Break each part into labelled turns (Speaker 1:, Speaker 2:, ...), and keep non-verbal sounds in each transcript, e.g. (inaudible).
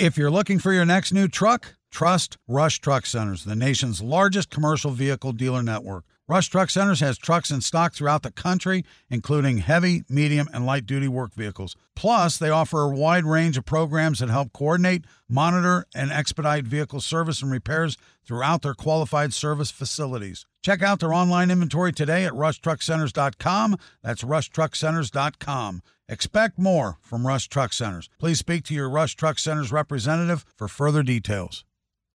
Speaker 1: If you're looking for your next new truck, trust Rush Truck Centers, the nation's largest commercial vehicle dealer network. Rush Truck Centers has trucks in stock throughout the country, including heavy, medium, and light duty work vehicles. Plus, they offer a wide range of programs that help coordinate, monitor, and expedite vehicle service and repairs throughout their qualified service facilities. Check out their online inventory today at rushtruckcenters.com. That's rushtruckcenters.com. Expect more from Rush Truck Centers. Please speak to your Rush Truck Centers representative for further details.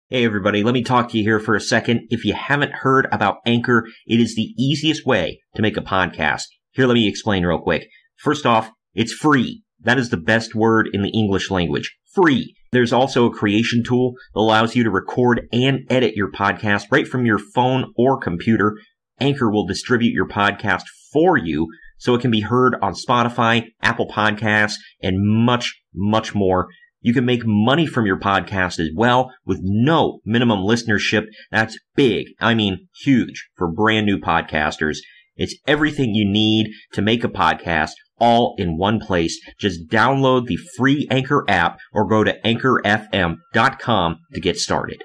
Speaker 2: Hey everybody, let me talk to you here for a second. If you haven't heard about Anchor, it is the easiest way to make a podcast. Here, let me explain real quick. First off, it's free. That is the best word in the English language. Free. There's also a creation tool that allows you to record and edit your podcast right from your phone or computer. Anchor will distribute your podcast for you so it can be heard on Spotify, Apple Podcasts, and much, much more. You can make money from your podcast as well with no minimum listenership. That's big. I mean, huge for brand new podcasters. It's everything you need to make a podcast all in one place. Just download the free Anchor app or go to anchorfm.com to get started.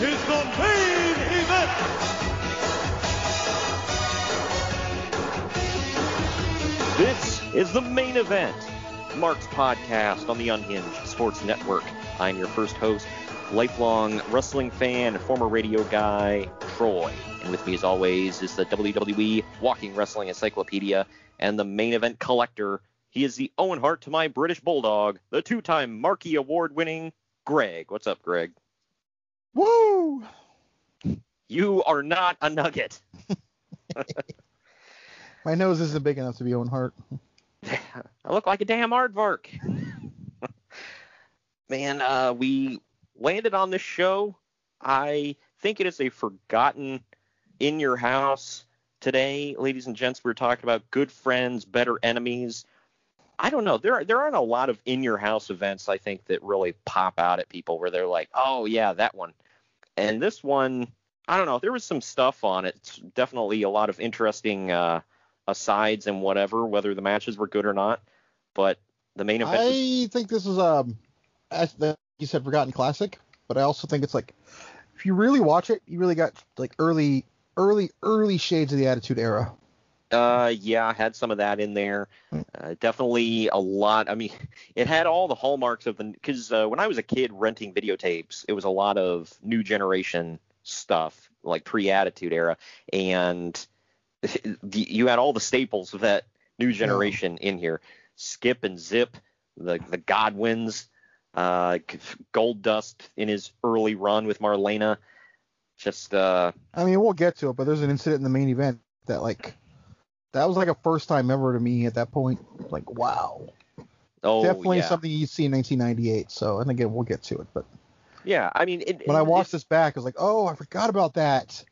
Speaker 3: Is the main event. This is the main event. Mark's podcast on the Unhinged Sports Network. I'm your first host, lifelong wrestling fan, former radio guy, Troy. And with me, as always, is the WWE Walking Wrestling Encyclopedia and the main event collector. He is the Owen Hart to my British Bulldog, the two time Marquee Award winning Greg. What's up, Greg?
Speaker 4: Woo!
Speaker 3: You are not a nugget. (laughs)
Speaker 4: My nose isn't big enough to be Owen Hart. (laughs)
Speaker 3: I look like a damn aardvark. (laughs) Man, uh, we landed on this show. I think it is a forgotten in your house today, ladies and gents. We are talking about good friends, better enemies. I don't know. There there aren't a lot of in your house events I think that really pop out at people where they're like, oh yeah, that one. And this one, I don't know. There was some stuff on it. It's definitely a lot of interesting uh, asides and whatever, whether the matches were good or not. But the main event. was-
Speaker 4: I think this is um, as you said, forgotten classic. But I also think it's like, if you really watch it, you really got like early, early, early shades of the Attitude Era.
Speaker 3: Uh, yeah, I had some of that in there. Uh, definitely a lot. I mean, (laughs) it had all the hallmarks of the because uh, when I was a kid renting videotapes, it was a lot of new generation stuff like pre-attitude era, and (laughs) the, you had all the staples of that new generation in here. Skip and Zip, the the Godwins, uh, Goldust in his early run with Marlena. Just uh,
Speaker 4: I mean, we'll get to it, but there's an incident in the main event that like, that was like a first time ever to me at that point. Like, wow.
Speaker 3: oh
Speaker 4: Definitely
Speaker 3: yeah.
Speaker 4: something you see in 1998. So, and again, we'll get to it. But
Speaker 3: Yeah, I mean, it,
Speaker 4: when I
Speaker 3: it-
Speaker 4: watched this back, I was like, oh, I forgot about that.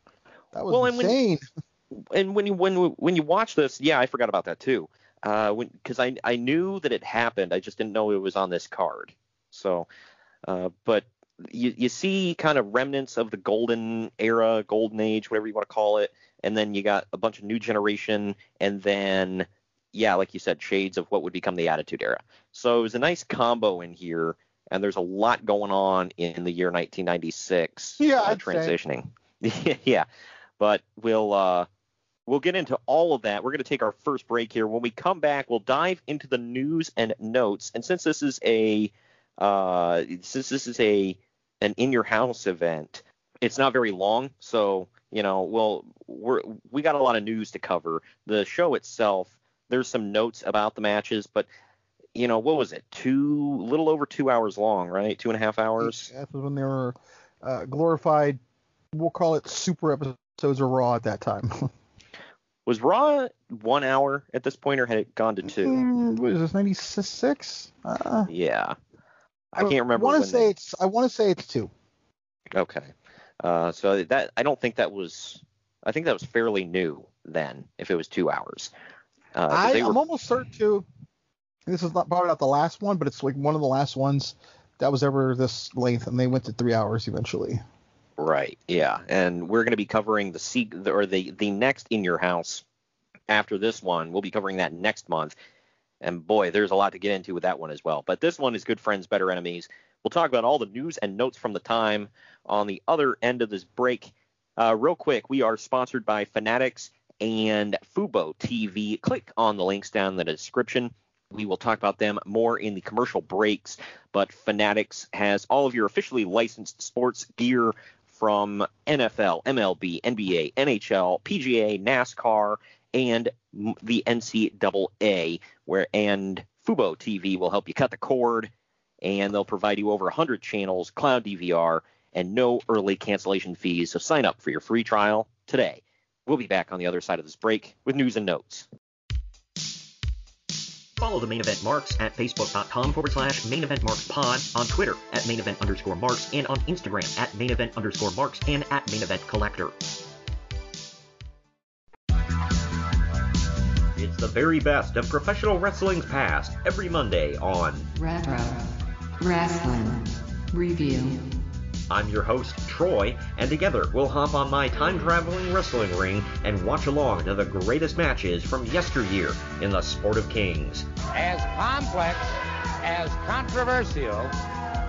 Speaker 4: That was
Speaker 3: Well, and when-
Speaker 4: insane. (laughs)
Speaker 3: and when you when when you watch this, yeah, I forgot about that too. Uh, when because I I knew that it happened, I just didn't know it was on this card. So, uh, but you you see kind of remnants of the golden era, golden age, whatever you want to call it, and then you got a bunch of new generation, and then yeah, like you said, shades of what would become the Attitude Era. So it was a nice combo in here, and there's a lot going on in the year 1996.
Speaker 4: Yeah,
Speaker 3: uh, transitioning. (laughs) yeah, but we'll uh, we'll get into all of that. We're going to take our first break here. When we come back, we'll dive into the news and notes. And since this is a uh, since this is a an in your house event, it's not very long, so you know we'll we're we got a lot of news to cover. The show itself, there's some notes about the matches, but you know what was it? Two little over two hours long, right? Two and a half hours.
Speaker 4: That was when they were uh, glorified. We'll call it super episodes of Raw at that time. (laughs)
Speaker 3: Was Raw one hour at this point, or had it gone to two?
Speaker 4: Mm, what is this? Ninety six? Uh,
Speaker 3: Yeah, I can't remember.
Speaker 4: I want to say it's. I want to say it's two.
Speaker 3: Okay. Uh, so that I don't think that was. I think that was fairly new then. If it was two hours. Uh,
Speaker 4: I,
Speaker 3: they were-
Speaker 4: I'm almost certain too. This is not probably not the last one, but it's like one of the last ones that was ever this length, and they went to three hours eventually.
Speaker 3: Right. Yeah. And we're going to be covering the se- or the the next in your house after this one. We'll be covering that next month. And boy, there's a lot to get into with that one as well. But this one is good friends, better enemies. We'll talk about all the news and notes from the time on the other end of this break. Uh, real quick, we are sponsored by Fanatics and Fubo TV. Click on the links down in the description. We will talk about them more in the commercial breaks, but Fanatics has all of your officially licensed sports gear from NFL, MLB, NBA, NHL, PGA, NASCAR, and the NCAA. Where and Fubo TV will help you cut the cord, and they'll provide you over 100 channels, cloud DVR, and no early cancellation fees. So sign up for your free trial today. We'll be back on the other side of this break with news and notes.
Speaker 2: Follow the main event marks at facebook.com forward slash main event marks pod, on Twitter at main event underscore marks, and on Instagram at main event underscore marks and at main event collector. It's the very best of professional wrestling's past every Monday on
Speaker 5: Retro Wrestling Review.
Speaker 2: I'm your host, Troy, and together we'll hop on my time traveling wrestling ring and watch along to the greatest matches from yesteryear in the sport of kings.
Speaker 6: as complex, as controversial,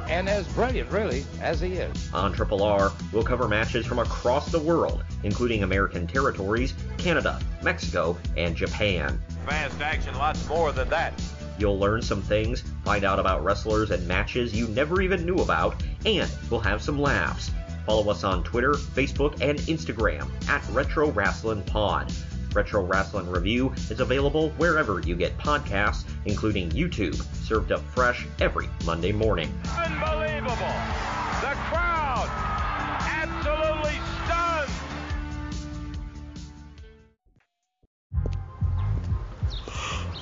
Speaker 6: and as brilliant, really, as he is.
Speaker 2: On Triple R, we'll cover matches from across the world, including American territories, Canada, Mexico, and Japan.
Speaker 6: Fast action, lots more than that.
Speaker 2: You'll learn some things, find out about wrestlers and matches you never even knew about, and we'll have some laughs. Follow us on Twitter, Facebook, and Instagram at Retro Wrestling Pod. Retro Wrestling Review is available wherever you get podcasts, including YouTube, served up fresh every Monday morning.
Speaker 6: Unbelievable! The crowd absolutely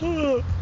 Speaker 6: stunned. (sighs) (laughs)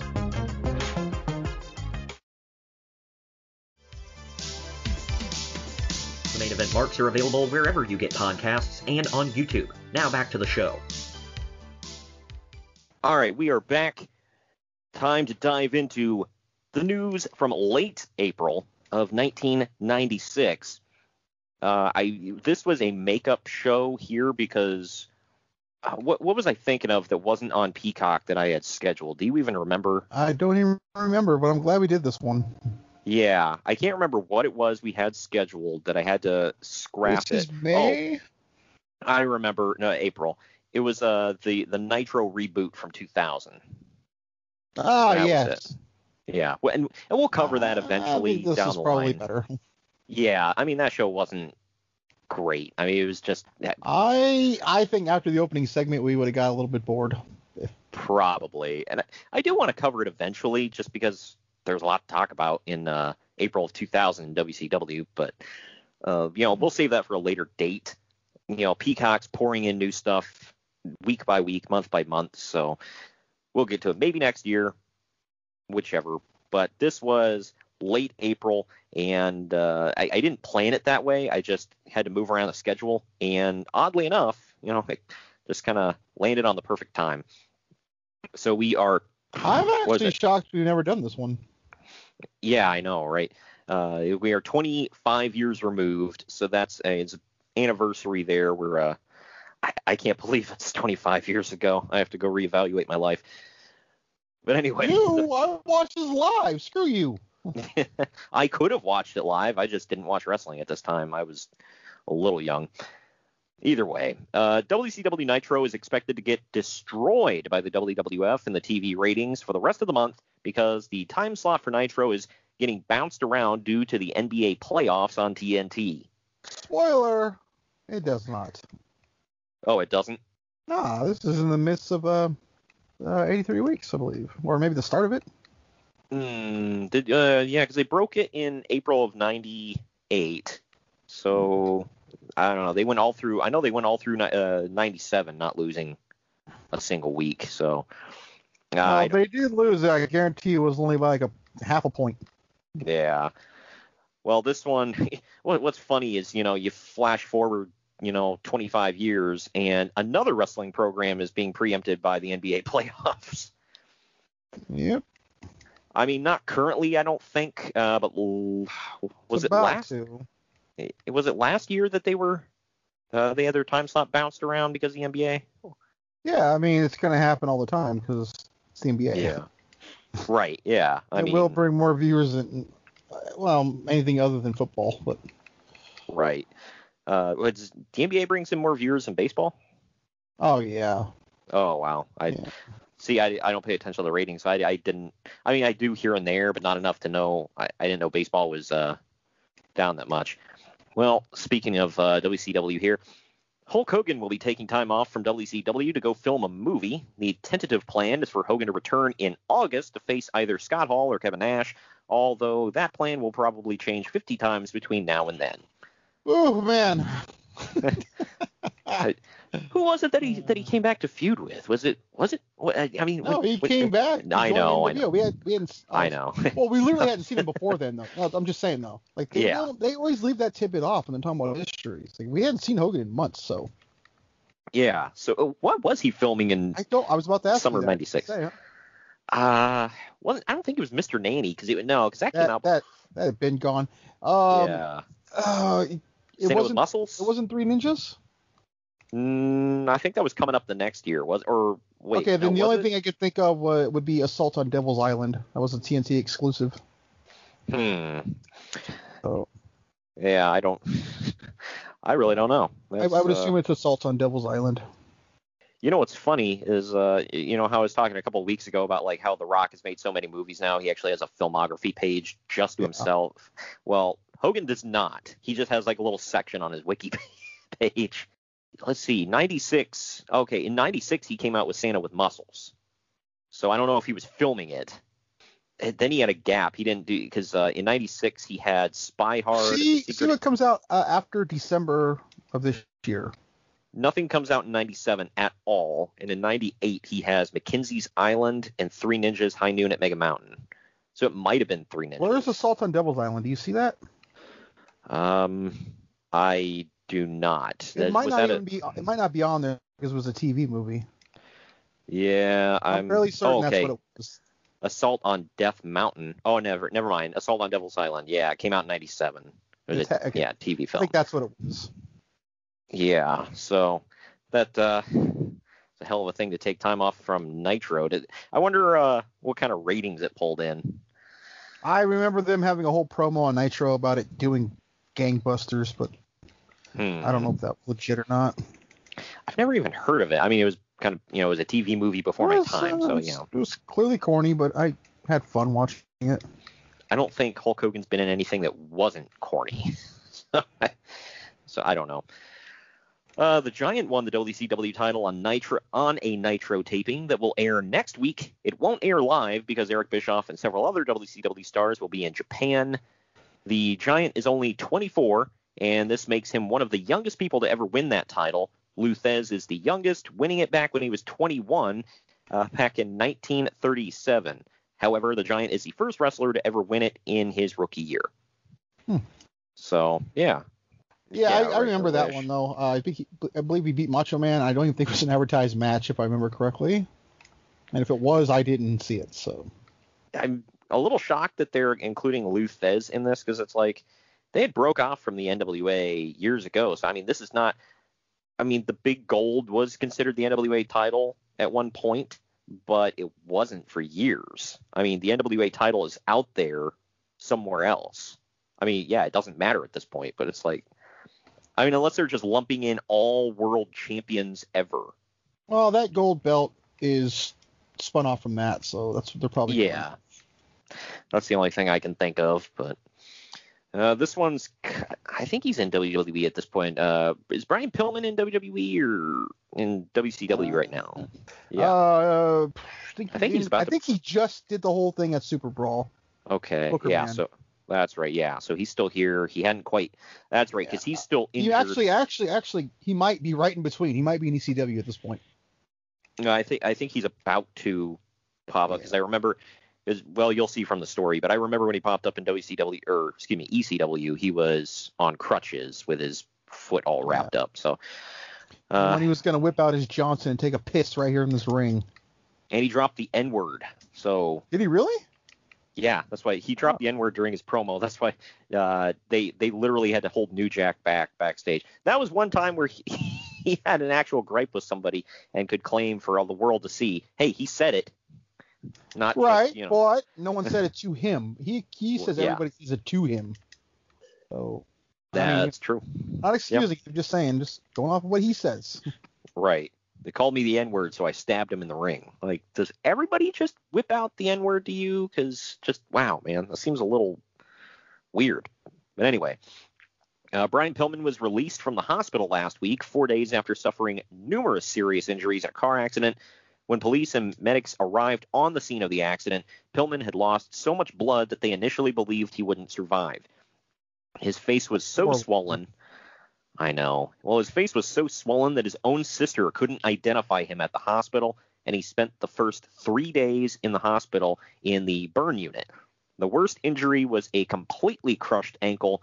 Speaker 2: Marks are available wherever you get podcasts and on YouTube. Now back to the show.
Speaker 3: All right, we are back. Time to dive into the news from late April of 1996. Uh, I this was a makeup show here because uh, what what was I thinking of that wasn't on Peacock that I had scheduled? Do you even remember?
Speaker 4: I don't even remember, but I'm glad we did this one.
Speaker 3: Yeah, I can't remember what it was we had scheduled that I had to scrap
Speaker 4: this
Speaker 3: it.
Speaker 4: is May.
Speaker 3: Oh, I remember. No, April. It was uh the the Nitro reboot from 2000.
Speaker 4: Ah,
Speaker 3: That
Speaker 4: yes.
Speaker 3: Yeah, and, and we'll cover that
Speaker 4: I
Speaker 3: eventually
Speaker 4: this
Speaker 3: down
Speaker 4: is
Speaker 3: the
Speaker 4: probably
Speaker 3: line.
Speaker 4: better.
Speaker 3: Yeah, I mean that show wasn't great. I mean it was just
Speaker 4: I I think after the opening segment we would have got a little bit bored.
Speaker 3: Probably, and I, I do want to cover it eventually, just because there's a lot to talk about in uh, April of 2000 in WCW. But uh, you know, we'll save that for a later date. You know, Peacock's pouring in new stuff week by week, month by month, so we'll get to it maybe next year, whichever. But this was late April, and uh, I, I didn't plan it that way. I just had to move around the schedule, and oddly enough, you know, (laughs) it just kind of landed on the perfect time. So we are.
Speaker 4: I'm actually shocked we've never done this one.
Speaker 3: Yeah, I know, right? Uh, we are 25 years removed, so that's a, it's an anniversary there. We're uh, I, I can't (laughs) believe it's 25 years ago. I have to go reevaluate my life. But anyway,
Speaker 4: you, (laughs) I watched this live. Screw you. (laughs)
Speaker 3: I could have watched it live. I just didn't watch wrestling at this time. I was a little young. Either way, uh, WCW Nitro is expected to get destroyed by the WWF in the TV ratings for the rest of the month because the time slot for Nitro is getting bounced around due to the NBA playoffs on TNT.
Speaker 4: Spoiler, it does not.
Speaker 3: Oh, it doesn't?
Speaker 4: Nah, this is in the midst of uh, uh 83 weeks, I believe, or maybe the start of it.
Speaker 3: Mm, did, uh, yeah, because they broke it in April of '98. So I don't know. They went all through. I know they went all through uh, '97, not losing a single week. So
Speaker 4: uh, they did lose. I guarantee it was only by like a half a point.
Speaker 3: Yeah. Well, this one, (laughs) what's funny is you know you flash forward you know 25 years and another wrestling program is being preempted by the NBA (laughs) playoffs.
Speaker 4: Yep.
Speaker 3: I mean, not currently, I don't think, uh, but was it's it last? To. Was it last year that they were uh, they had their time slot bounced around because of the NBA?
Speaker 4: Yeah, I mean it's going to happen all the time because it's the NBA.
Speaker 3: Yeah. right. Yeah.
Speaker 4: I
Speaker 3: it
Speaker 4: mean, will bring more viewers than well anything other than football, but.
Speaker 3: Right. Uh, does the NBA brings in more viewers than baseball?
Speaker 4: Oh yeah.
Speaker 3: Oh wow. I yeah. see. I, I don't pay attention to the ratings. So I I didn't. I mean I do here and there, but not enough to know. I, I didn't know baseball was uh down that much. Well, speaking of uh, WCW here, Hulk Hogan will be taking time off from WCW to go film a movie. The tentative plan is for Hogan to return in August to face either Scott Hall or Kevin Nash, although that plan will probably change 50 times between now and then.
Speaker 4: Oh man. (laughs) (laughs)
Speaker 3: Who was it that he that he came back to feud with? Was it was it? I mean,
Speaker 4: no, he came back.
Speaker 3: I know, I know.
Speaker 4: We had we hadn't.
Speaker 3: I know. (laughs)
Speaker 4: well, we literally hadn't seen him (laughs) before then, though. I'm just saying though. Like they,
Speaker 3: yeah.
Speaker 4: they always leave that tidbit off when they're talking about history. Like, we hadn't seen Hogan in months, so.
Speaker 3: Yeah. So uh, what was he filming in?
Speaker 4: I don't. I was about to ask.
Speaker 3: Summer '96. Uh, well, I don't think it was Mr. Nanny because it no, because that,
Speaker 4: that,
Speaker 3: came out.
Speaker 4: That that had been gone. Um,
Speaker 3: yeah.
Speaker 4: Uh, it
Speaker 3: Same
Speaker 4: wasn't
Speaker 3: muscles.
Speaker 4: It wasn't Three Ninjas.
Speaker 3: Mm, I think that was coming up the next year. Was or wait?
Speaker 4: Okay, then
Speaker 3: no,
Speaker 4: the only
Speaker 3: it?
Speaker 4: thing I could think of uh, would be Assault on Devil's Island. That was a TNT exclusive.
Speaker 3: Hmm.
Speaker 4: Oh.
Speaker 3: Yeah, I don't. (laughs) I really don't know.
Speaker 4: I, I, would assume uh, it's Assault on Devil's Island.
Speaker 3: You know what's funny is, uh, you know how I was talking a couple of weeks ago about like how The Rock has made so many movies now. He actually has a filmography page just to yeah. himself. Well, Hogan does not. He just has like a little section on his wiki (laughs) page. Let's see, 96. Okay, in 96 he came out with Santa with Muscles. So I don't know if he was filming it. And then he had a gap. He didn't do because uh, in '96 he had Spy Hard.
Speaker 4: See, see what comes out uh, after December of this year.
Speaker 3: Nothing comes out in '97 at all, and in '98 he has McCinsey's Island and Three Ninjas High Noon at Mega Mountain. So it might have been Three Ninjas.
Speaker 4: Where's Assault on Devil's Island? Do you see that?
Speaker 3: Um, I do not.
Speaker 4: It might
Speaker 3: was
Speaker 4: not
Speaker 3: that a-
Speaker 4: even be. It might not be on there because it was a TV movie.
Speaker 3: Yeah,
Speaker 4: I'm,
Speaker 3: I'm,
Speaker 4: fairly certain
Speaker 3: oh, okay.
Speaker 4: that's what it was.
Speaker 3: Assault on Death Mountain. Oh, never, never mind. Assault on Devil's Island. Yeah, it came out in '97. It was a-
Speaker 4: Okay.
Speaker 3: yeah, TV film.
Speaker 4: I think that's what it was.
Speaker 3: Yeah, so that uh, it's a hell of a thing to take time off from Nitro. Did, I wonder uh, what kind of ratings it pulled in.
Speaker 4: I remember them having a whole promo on Nitro about it doing gangbusters, but
Speaker 3: Hmm.
Speaker 4: I don't know if that was legit or not.
Speaker 3: I've never even heard of it. I mean, it was kind of, you know, it was a TV movie before my time,
Speaker 4: uh,
Speaker 3: so
Speaker 4: it was-
Speaker 3: you know,
Speaker 4: it was clearly corny, but I had fun watching it.
Speaker 3: I don't think Hulk Hogan's been in anything that wasn't corny. so, (laughs) I, so I don't know. Uh, the Giant won the WCW title on Nitro on a Nitro taping that will air next week. It won't air live because Eric Bischoff and several other WCW stars will be in Japan. The Giant is only 24, and this makes him one of the youngest people to ever win that title. Lou Thesz is the youngest, winning it back when he was 21, uh, back in 1937. However, the Giant is the first wrestler to ever win it in his rookie year.
Speaker 4: Hmm.
Speaker 3: So, yeah.
Speaker 4: Yeah, I, I remember that one though. Uh, I think he, I believe he beat Macho Man. I don't even think it was an advertised match, if I remember correctly. And if it was, I didn't see it. So
Speaker 3: I'm a little shocked that they're including Lou Thesz in this because it's like they had broke off from the NWA years ago. So I mean, this is not. I mean, the big gold was considered the NWA title at one point, but it wasn't for years. I mean, the NWA title is out there somewhere else. I mean, yeah, it doesn't matter at this point, but it's like, I mean, unless they're just lumping in all world champions ever.
Speaker 4: well, that gold belt is spun off from that, so that's what they're probably. doing.
Speaker 3: Yeah. That's the only thing I can think of, but uh, this one's I think he's in WWE at this point. Uh, is Brian Pillman in WWE or in WCW right now? Yeah.
Speaker 4: Uh, I think,
Speaker 3: I think he's about
Speaker 4: I
Speaker 3: to-
Speaker 4: think he just did the whole thing at Super Brawl.
Speaker 3: okay.
Speaker 4: Booker
Speaker 3: yeah,
Speaker 4: Man.
Speaker 3: so that's right. Yeah, so he's still here. He hadn't quite That's right cuz he's still injured.
Speaker 4: He actually, actually, actually, he might be right in between. He might be in ECW at this point.
Speaker 3: No, I think I think he's about to pop up because I remember, is well, you'll see from the story, but I remember when he popped up in WCW or excuse me ECW, he was on crutches with his foot all wrapped up. So, uh,
Speaker 4: when he was gonna whip out his Johnson and take a piss right here in this ring.
Speaker 3: and he dropped the N word. So
Speaker 4: Did he really?
Speaker 3: yeah, that's why he dropped the N word during his promo. That's why uh, they they literally had to hold New Jack back backstage. That was one time where he, (laughs) he had an actual gripe with somebody and could claim for all the world to see, hey, he said it. Not just,
Speaker 4: Right,
Speaker 3: you know.
Speaker 4: but no one said it to him. He he (laughs)
Speaker 3: Well,
Speaker 4: says
Speaker 3: yeah.
Speaker 4: everybody says it to him. So I mean,
Speaker 3: That's true.
Speaker 4: not excusing. I'm just saying, just going off of what he says. (laughs)
Speaker 3: Right. They called me the N word, so I stabbed him in the ring. Like, does everybody just whip out the N word to you? Because just wow, man, that seems a little weird. But anyway, uh, Brian Pillman was released from the hospital last week, four days after suffering numerous serious injuries in a car accident. When police and medics arrived on the scene of the accident, Pillman had lost so much blood that they initially believed he wouldn't survive. His face was so swollen. I know. Well, his face was so swollen that his own sister couldn't identify him at the hospital, and he spent the first three days in the hospital in the burn unit. The worst injury was a completely crushed ankle,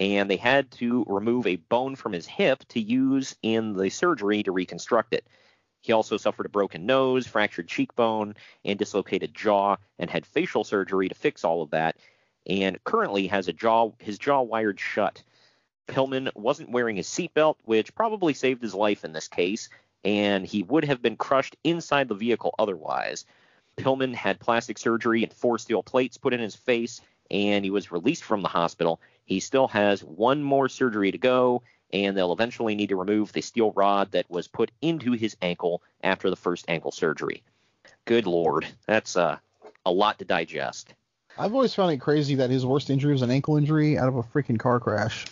Speaker 3: and they had to remove a bone from his hip to use in the surgery to reconstruct it. He also suffered a broken nose, fractured cheekbone, and dislocated jaw, and had facial surgery to fix all of that, and currently has a jaw his jaw wired shut. Pillman wasn't wearing his seatbelt, which probably saved his life in this case, and he would have been crushed inside the vehicle otherwise. Pillman had plastic surgery and four steel plates put in his face, and he was released from the hospital. He still has one more surgery to go, and they'll eventually need to remove the steel rod that was put into his ankle after the first ankle surgery. Good lord, that's uh, a lot to digest.
Speaker 4: I've always found it crazy that his worst injury was an ankle injury out of a freaking car crash.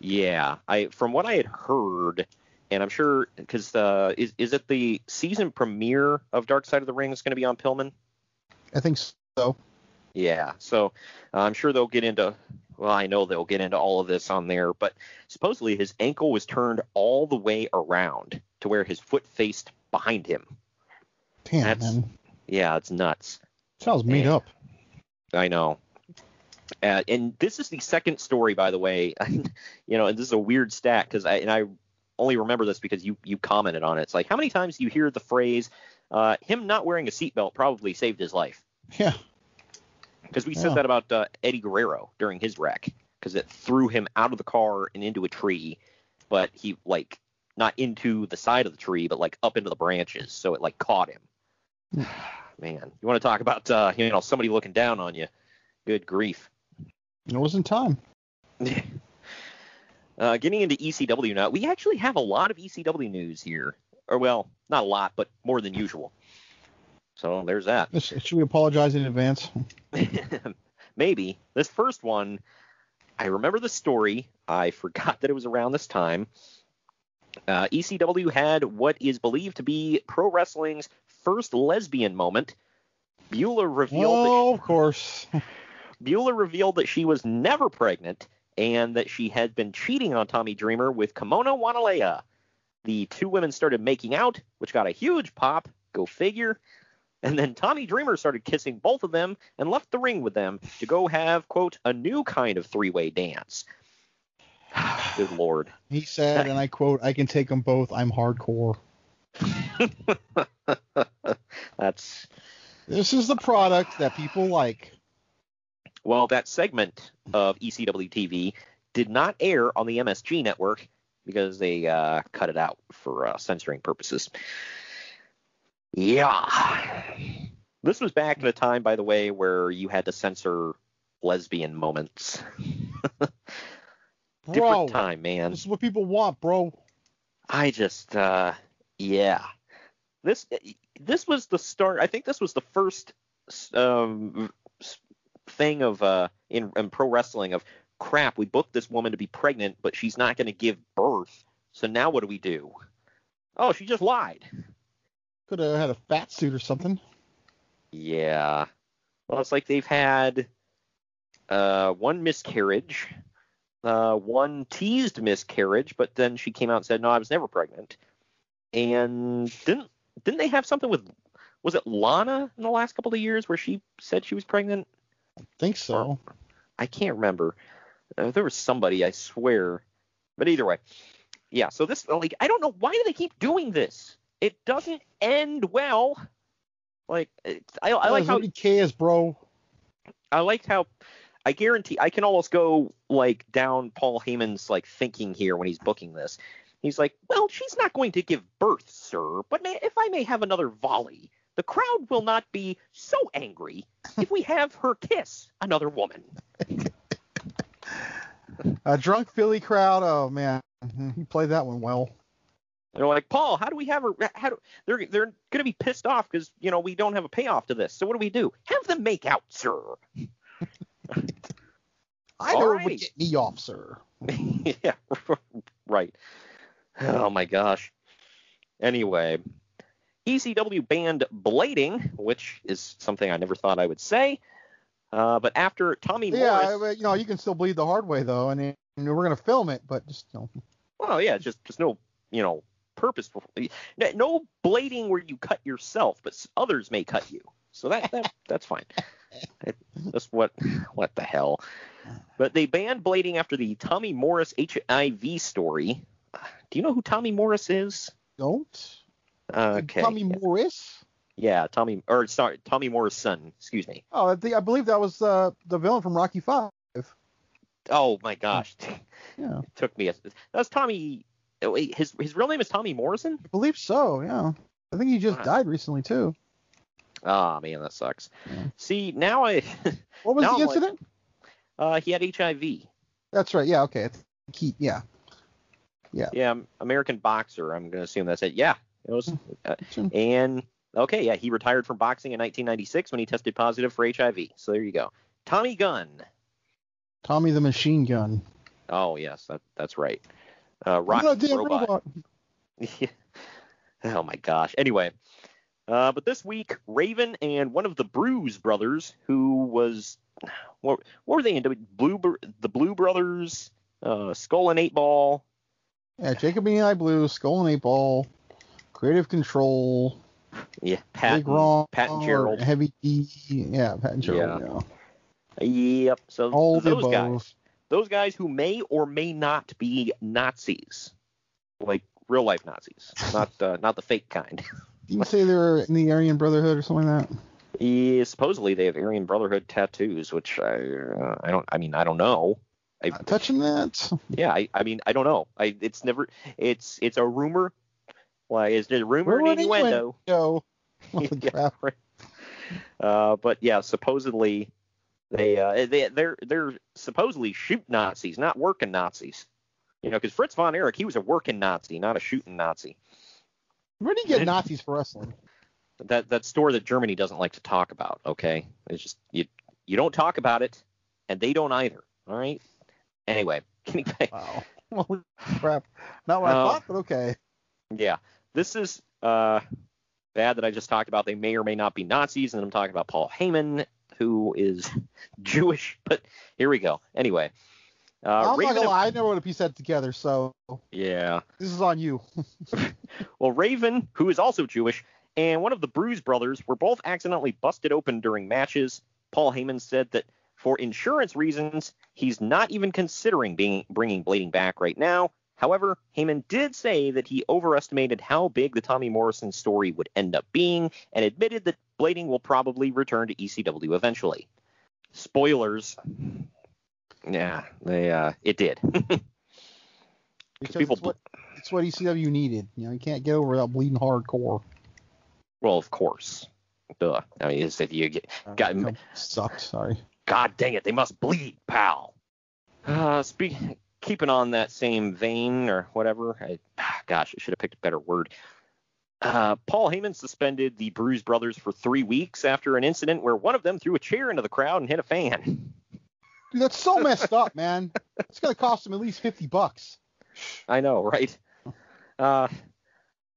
Speaker 3: Yeah, I from what I had heard, and I'm sure because uh, is is it the season premiere of Dark Side of the Ring is going to be on Pillman?
Speaker 4: I think so.
Speaker 3: Yeah, so uh, I'm sure they'll get into. Well, I know they'll get into all of this on there, but supposedly his ankle was turned all the way around to where his foot faced behind him.
Speaker 4: Damn,
Speaker 3: That's-
Speaker 4: man.
Speaker 3: Yeah, it's nuts.
Speaker 4: Sounds made up.
Speaker 3: I know. Uh, and this is the second story, by the way. (laughs) you know, and this is a weird stat because I and I only remember this because you you commented on it. It's like how many times do you hear the phrase, uh, "Him not wearing a seatbelt probably saved his life"?
Speaker 4: Yeah.
Speaker 3: Because we
Speaker 4: Yeah.
Speaker 3: said that about uh, Eddie Guerrero during his wreck because it threw him out of the car and into a tree, but he like not into the side of the tree, but like up into the branches, so it like caught him. (sighs) (sighs) Man, you want to talk about uh, you know somebody looking down on you? Good grief.
Speaker 4: It wasn't time. (laughs)
Speaker 3: Uh, getting into ECW now, we actually have a lot of ECW news here, or well, not a lot, but more than usual. So there's that.
Speaker 4: Should we apologize in advance? (laughs)
Speaker 3: Maybe this first one, I remember the story. I forgot that it was around this time. Uh, ECW had what is believed to be pro wrestling's first lesbian moment. Beulah revealed
Speaker 4: Oh, of course. (laughs)
Speaker 3: Beulah revealed that she was never pregnant and that she had been cheating on Tommy Dreamer with Kimona Wanalaya. The two women started making out, which got a huge pop. Go figure. And then Tommy Dreamer started kissing both of them and left the ring with them to go have, quote, a new kind of three way dance. (sighs) Good lord.
Speaker 4: He said, and I quote, "I can take them both. I'm hardcore." (laughs)
Speaker 3: That's
Speaker 4: This is the product that people like.
Speaker 3: well, that segment of ECW TV did not air on the MSG network because they uh, cut it out for uh, censoring purposes. Yeah. This was back in a time, by the way, where you had to censor lesbian moments. (laughs)
Speaker 4: Bro,
Speaker 3: Different time, man.
Speaker 4: this is what people want, bro.
Speaker 3: I just, uh, yeah. This this was the start. I think this was the first um, thing of uh, in, in pro wrestling of crap. We booked this woman to be pregnant, but she's not going to give birth. So now what do we do? Oh, she just lied.
Speaker 4: Could have had a fat suit or something.
Speaker 3: Yeah. Well, it's like they've had uh, one miscarriage, uh, one teased miscarriage, but then she came out and said, "No, I was never pregnant." And didn't didn't they have something with was it Lana in the last couple of years where she said she was pregnant?
Speaker 4: I think so.
Speaker 3: I can't remember. Uh, there was somebody, I swear. But either way, yeah. So this, like, I don't know why do they keep doing this. It doesn't end well. Like, I, I like how
Speaker 4: he cares, bro.
Speaker 3: I liked how I guarantee I can almost go like down Paul Heyman's like thinking here when he's booking this. He's like, well, she's not going to give birth, sir, but may, if I may have another volley, the crowd will not be so angry if we have her kiss another woman. (laughs)
Speaker 4: A drunk Philly crowd. Oh man, he played that one well.
Speaker 3: They're like, Paul, how do we have a? How do, they're they're going to be pissed off because you know we don't have a payoff to this. So what do we do? Have them make out, sir.
Speaker 4: I know it
Speaker 3: Alrighty.
Speaker 4: would get me off, sir. (laughs)
Speaker 3: yeah, (laughs) right. Oh my gosh. Anyway, ECW banned blading, which is something I never thought I would say. Uh, but after Tommy
Speaker 4: Yeah,
Speaker 3: Morris,
Speaker 4: you know, you can still bleed the hard way though, and, and we're gonna film it, but just you know,
Speaker 3: well, yeah, just just no, you know, purposeful, no blading where you cut yourself, but others may cut you. So that, that that's fine. That's what what the hell. But they banned blading after the Tommy Morris HIV story. Do you know who Tommy Morris is?
Speaker 4: don't.
Speaker 3: Okay.
Speaker 4: Tommy Morris.
Speaker 3: Yeah, Tommy or sorry, Tommy Morris' son. Excuse me.
Speaker 4: Oh, I think I believe that was uh, the villain from Rocky Five.
Speaker 3: Oh my gosh,
Speaker 4: Yeah,
Speaker 3: it took me. A, that's Tommy. Oh, Wait, his his real name is Tommy Morrison.
Speaker 4: I believe so. Yeah, I think he just
Speaker 3: Wow.
Speaker 4: died recently too.
Speaker 3: Ah man, that sucks.
Speaker 4: Yeah.
Speaker 3: See now I. (laughs)
Speaker 4: What was the
Speaker 3: I'm like-
Speaker 4: incident?
Speaker 3: uh, he had HIV.
Speaker 4: That's right. Yeah. Okay. It's He, yeah.
Speaker 3: Yeah, Yeah. American boxer. I'm gonna assume that's it. Yeah, it was. Uh, and okay, yeah, he retired from boxing in 1996 when he tested positive for HIV. So there you go. Tommy Gunn.
Speaker 4: Tommy the Machine Gun.
Speaker 3: Oh yes, that that's right. Uh, Rocky
Speaker 4: I'm not a damn
Speaker 3: robot.
Speaker 4: robot. (laughs)
Speaker 3: oh my gosh. Anyway, uh, but this week, Raven and one of the Bruise brothers, who was what, what were they in? Blue the Blu Brothers, uh, Skull and Eight Ball.
Speaker 4: Yeah, Jacob and I Blue, Skull and Eight Ball, Creative Control,
Speaker 3: Yeah, Pat,
Speaker 4: Big Ron,
Speaker 3: Pat and Gerald.
Speaker 4: Heavy D. Yeah, Pat and Gerald. Yeah.
Speaker 3: Yep. So
Speaker 4: All
Speaker 3: those guys, those guys who may or may not be Nazis, like real life Nazis, not uh, not the fake kind. (laughs)
Speaker 4: You can say they're in the Aryan Brotherhood or something like that.
Speaker 3: Yeah, supposedly they have Aryan Brotherhood tattoos, which I uh, I don't I mean I don't know. I,
Speaker 4: Not touching that.
Speaker 3: yeah, I, I mean I don't know. I it's never it's it's a rumor. Why is it a rumor and
Speaker 4: and
Speaker 3: innuendo? (laughs)
Speaker 4: Holy
Speaker 3: Yeah, right. Uh, but yeah, supposedly they uh, they they're they're supposedly shoot Nazis, not working Nazis. You know, because Fritz von Erich, he was a working Nazi, not a shooting Nazi.
Speaker 4: Where do you get Nazis for wrestling?
Speaker 3: That that store that Germany doesn't like to talk about. Okay, it's just you you don't talk about it, and they don't either. All right. Anyway, (laughs) getting back
Speaker 4: Wow. (laughs) Holy crap! Not what I
Speaker 3: Uh,
Speaker 4: thought, but okay.
Speaker 3: Yeah, this is uh, bad that I just talked about. They may or may not be Nazis, and I'm talking about Paul Heyman, who is (laughs) Jewish. But here we go. Anyway, uh,
Speaker 4: I'm not gonna lie, I never would have pieced that together, so
Speaker 3: yeah.
Speaker 4: this is on you. (laughs)
Speaker 3: Well, Raven, who is also Jewish, and one of the Bruise brothers were both accidentally busted open during matches. Paul Heyman said that for insurance reasons, he's not even considering being bringing blading back right now. However, Heyman did say that he overestimated how big the Tommy Morrison story would end up being, and admitted that blading will probably return to ECW eventually. Spoilers. Yeah, they uh, it did. (laughs)
Speaker 4: Because
Speaker 3: people
Speaker 4: it's what it's what ECW needed. You know, you can't get over without bleeding hardcore.
Speaker 3: well, of course. Duh. I mean, if you get got
Speaker 4: Uh, sucked. Sorry.
Speaker 3: God dang it, they must bleed, pal. Uh, speak, keeping on that same vein or whatever. I, ah, gosh, I should have picked a better word. Uh, Paul Heyman suspended the Bruise brothers for three weeks after an incident where one of them threw a chair into the crowd and hit a fan. (laughs)
Speaker 4: Dude, that's so messed up, man. It's gonna cost him at least fifty bucks.
Speaker 3: I know, right? Uh,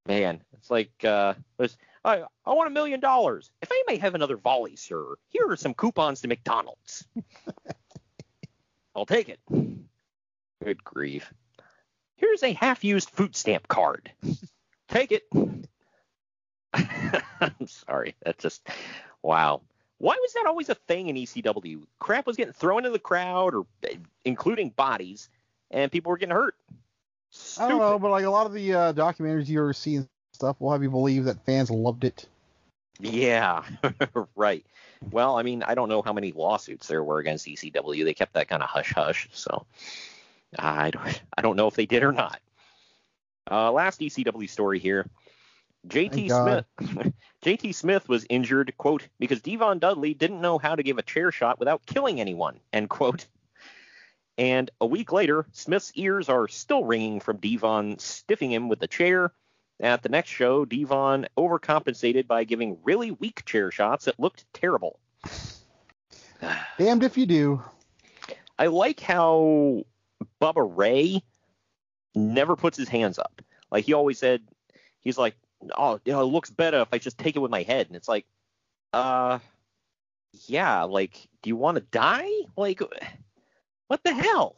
Speaker 3: man, it's like uh, I I want a million dollars. If I may have another volley, sir, here are some coupons to McDonald's. (laughs) I'll take it. Good grief. Here's a half-used food stamp card. Take it. (laughs) I'm sorry. That's just wow. Why was that always a thing in ECW? Crap was getting thrown into the crowd, or including bodies, and people were getting hurt.
Speaker 4: I don't know, but like a lot of the uh, documentaries you ever see and stuff will have you believe that fans loved it.
Speaker 3: Yeah, (laughs) right. Well, I mean, I don't know how many lawsuits there were against ECW. They kept that kind of hush hush, so I don't, (laughs) I don't know if they did or not. Uh, last ECW story here. JT
Speaker 4: Thank
Speaker 3: Smith (laughs) JT Smith was injured, quote, because D-Von Dudley didn't know how to give a chair shot without killing anyone, end quote. And a week later, Smith's ears are still ringing from D-Von stiffing him with the chair. At the next show, D-Von overcompensated by giving really weak chair shots that looked terrible.
Speaker 4: Damned if you do.
Speaker 3: I like how Bubba Ray never puts his hands up. Like he always said, he's like, "Oh, you know, it looks better if I just take it with my head." And it's like, uh, yeah, like, do you want to die? Like, what the hell?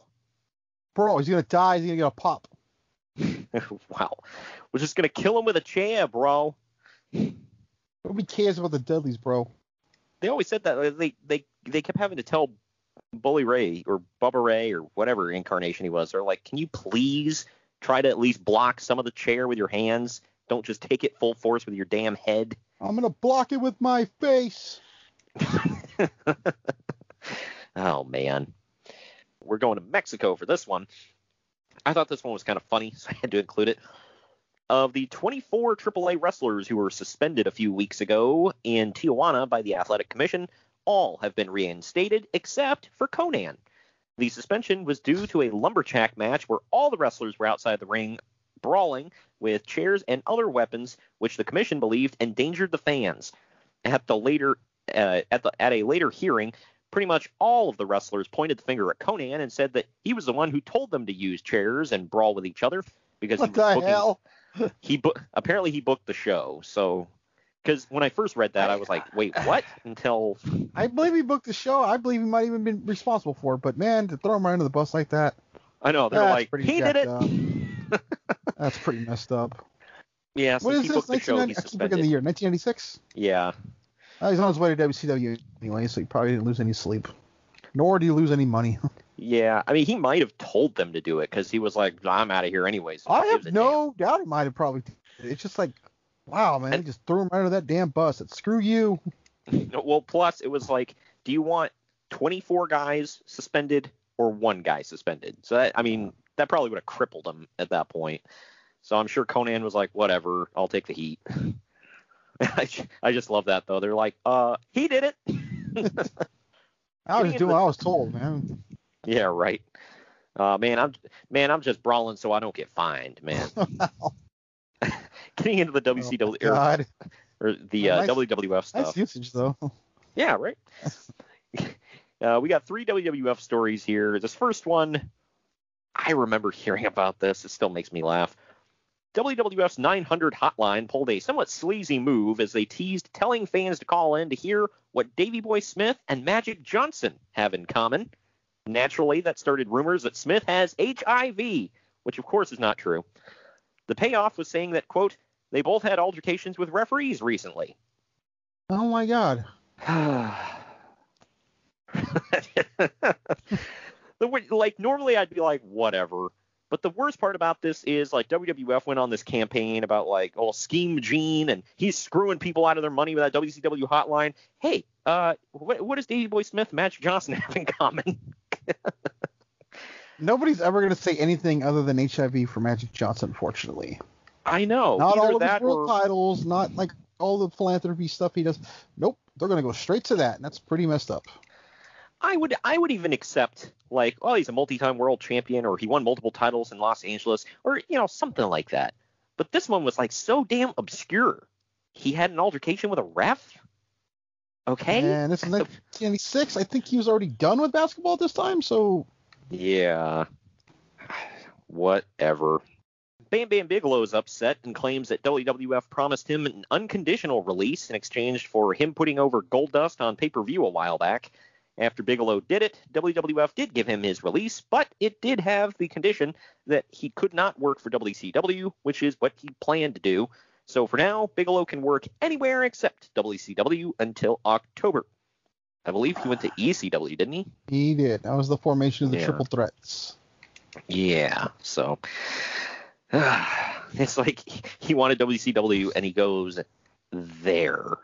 Speaker 4: Bro, he's gonna die, he's gonna get a pop. (laughs)
Speaker 3: wow, we're just gonna kill him with a chair, bro.
Speaker 4: Nobody cares about the Dudleys, bro.
Speaker 3: They always said that they they they kept having to tell Bully Ray or Bubba Ray or whatever incarnation he was, they're like, can you please try to at least block some of the chair with your hands? Don't just take it full force with your damn head.
Speaker 4: I'm gonna block it with my face. (laughs)
Speaker 3: oh man, we're going to Mexico for this one. I thought this one was kind of funny, (laughs) so I had to include it. Of the 24 AAA wrestlers who were suspended a few weeks ago in Tijuana by the Athletic Commission, all have been reinstated except for Konnan. The suspension was due to a lumberjack match where all the wrestlers were outside the ring brawling with chairs and other weapons, which the commission believed endangered the fans. At the later uh, at the at a later hearing, pretty much all of the wrestlers pointed the finger at Konnan and said that he was the one who told them to use chairs and brawl with each other because
Speaker 4: What
Speaker 3: he was
Speaker 4: the
Speaker 3: booking,
Speaker 4: hell? (laughs)
Speaker 3: he bu- apparently he booked the show. So because when I first read that, I was like, wait, what? (sighs) Until
Speaker 4: I believe he booked the show. I believe he might even been responsible for it. But man, to throw him right under the bus like that,
Speaker 3: I know they're like, he did it. (laughs)
Speaker 4: that's pretty messed up.
Speaker 3: Yeah, so
Speaker 4: what is
Speaker 3: he
Speaker 4: this?
Speaker 3: booked the show.
Speaker 4: 1990
Speaker 3: He's
Speaker 4: I keep forgetting the year. 1996.
Speaker 3: Yeah.
Speaker 4: Uh, he's on his way to WCW anyway, so he probably didn't lose any sleep. Nor did he lose any money. (laughs)
Speaker 3: Yeah, I mean, he might have told them to do it because he was like, "I'm out of here anyways." So
Speaker 4: I have no doubt he might have probably. It's just like, wow, man, he just threw him right under that damn bus. It's screw you.
Speaker 3: damn." Well, plus it was like, do you want 24 guys suspended or one guy suspended? So that, I mean, that probably would have crippled him at that point. So I'm sure Konnan was like, "Whatever, I'll take the heat." (laughs) I, I just love that though. They're like, "Uh, he did it." (laughs)
Speaker 4: I was just doing what I was told, man.
Speaker 3: yeah, right. Uh, man, I'm man, I'm just brawling so I don't get fined, man. (laughs) (laughs) Getting into the WCW or,
Speaker 4: Oh, God, (laughs)
Speaker 3: or the uh,
Speaker 4: Nice-
Speaker 3: WWF stuff.
Speaker 4: nice usage though. (laughs)
Speaker 3: Yeah, right. uh, we got three WWF stories here. This first one, I, remember hearing about this. It still makes me laugh. WWF's 900 hotline pulled a somewhat sleazy move as they teased telling fans to call in to hear what Davey Boy Smith and Magic Johnson have in common. Naturally, that started rumors that Smith has HIV, which of course is not true. The payoff was saying that, quote, they both had altercations with referees recently.
Speaker 4: Oh my god. (sighs)
Speaker 3: the like normally I'd be like whatever, but the worst part about this is like WWF went on this campaign about like oh Scheme Gene and he's screwing people out of their money with that WCW hotline. Hey, uh, what, what does Davey Boy Smith, Magic Johnson (laughs) have in common? (laughs)
Speaker 4: Nobody's ever going to say anything other than HIV for Magic Johnson, fortunately.
Speaker 3: I know.
Speaker 4: Not all of
Speaker 3: that
Speaker 4: his world
Speaker 3: or-
Speaker 4: titles, not like all the philanthropy stuff he does. Nope, they're going to go straight to that, and that's pretty messed up.
Speaker 3: I would I would even accept like oh he's a multi-time world champion or he won multiple titles in Los Angeles or you know something like that. But this one was like so damn obscure. He had an altercation with a ref. Okay.
Speaker 4: And this is 1996. I think he was already done with basketball at this time, so
Speaker 3: Yeah. (sighs) Whatever. Bam Bam Bigelow is upset and claims that WWF promised him an unconditional release in exchange for him putting over Goldust on pay-per-view a while back. After Bigelow did it, WWF did give him his release, but it did have the condition that he could not work for WCW, which is what he planned to do. So for now, Bigelow can work anywhere except WCW until October. I believe he went to ECW, didn't he?
Speaker 4: he did. That was the formation of the
Speaker 3: Yeah.
Speaker 4: triple threats.
Speaker 3: Yeah, so (sighs) it's like he wanted WCW and he goes there.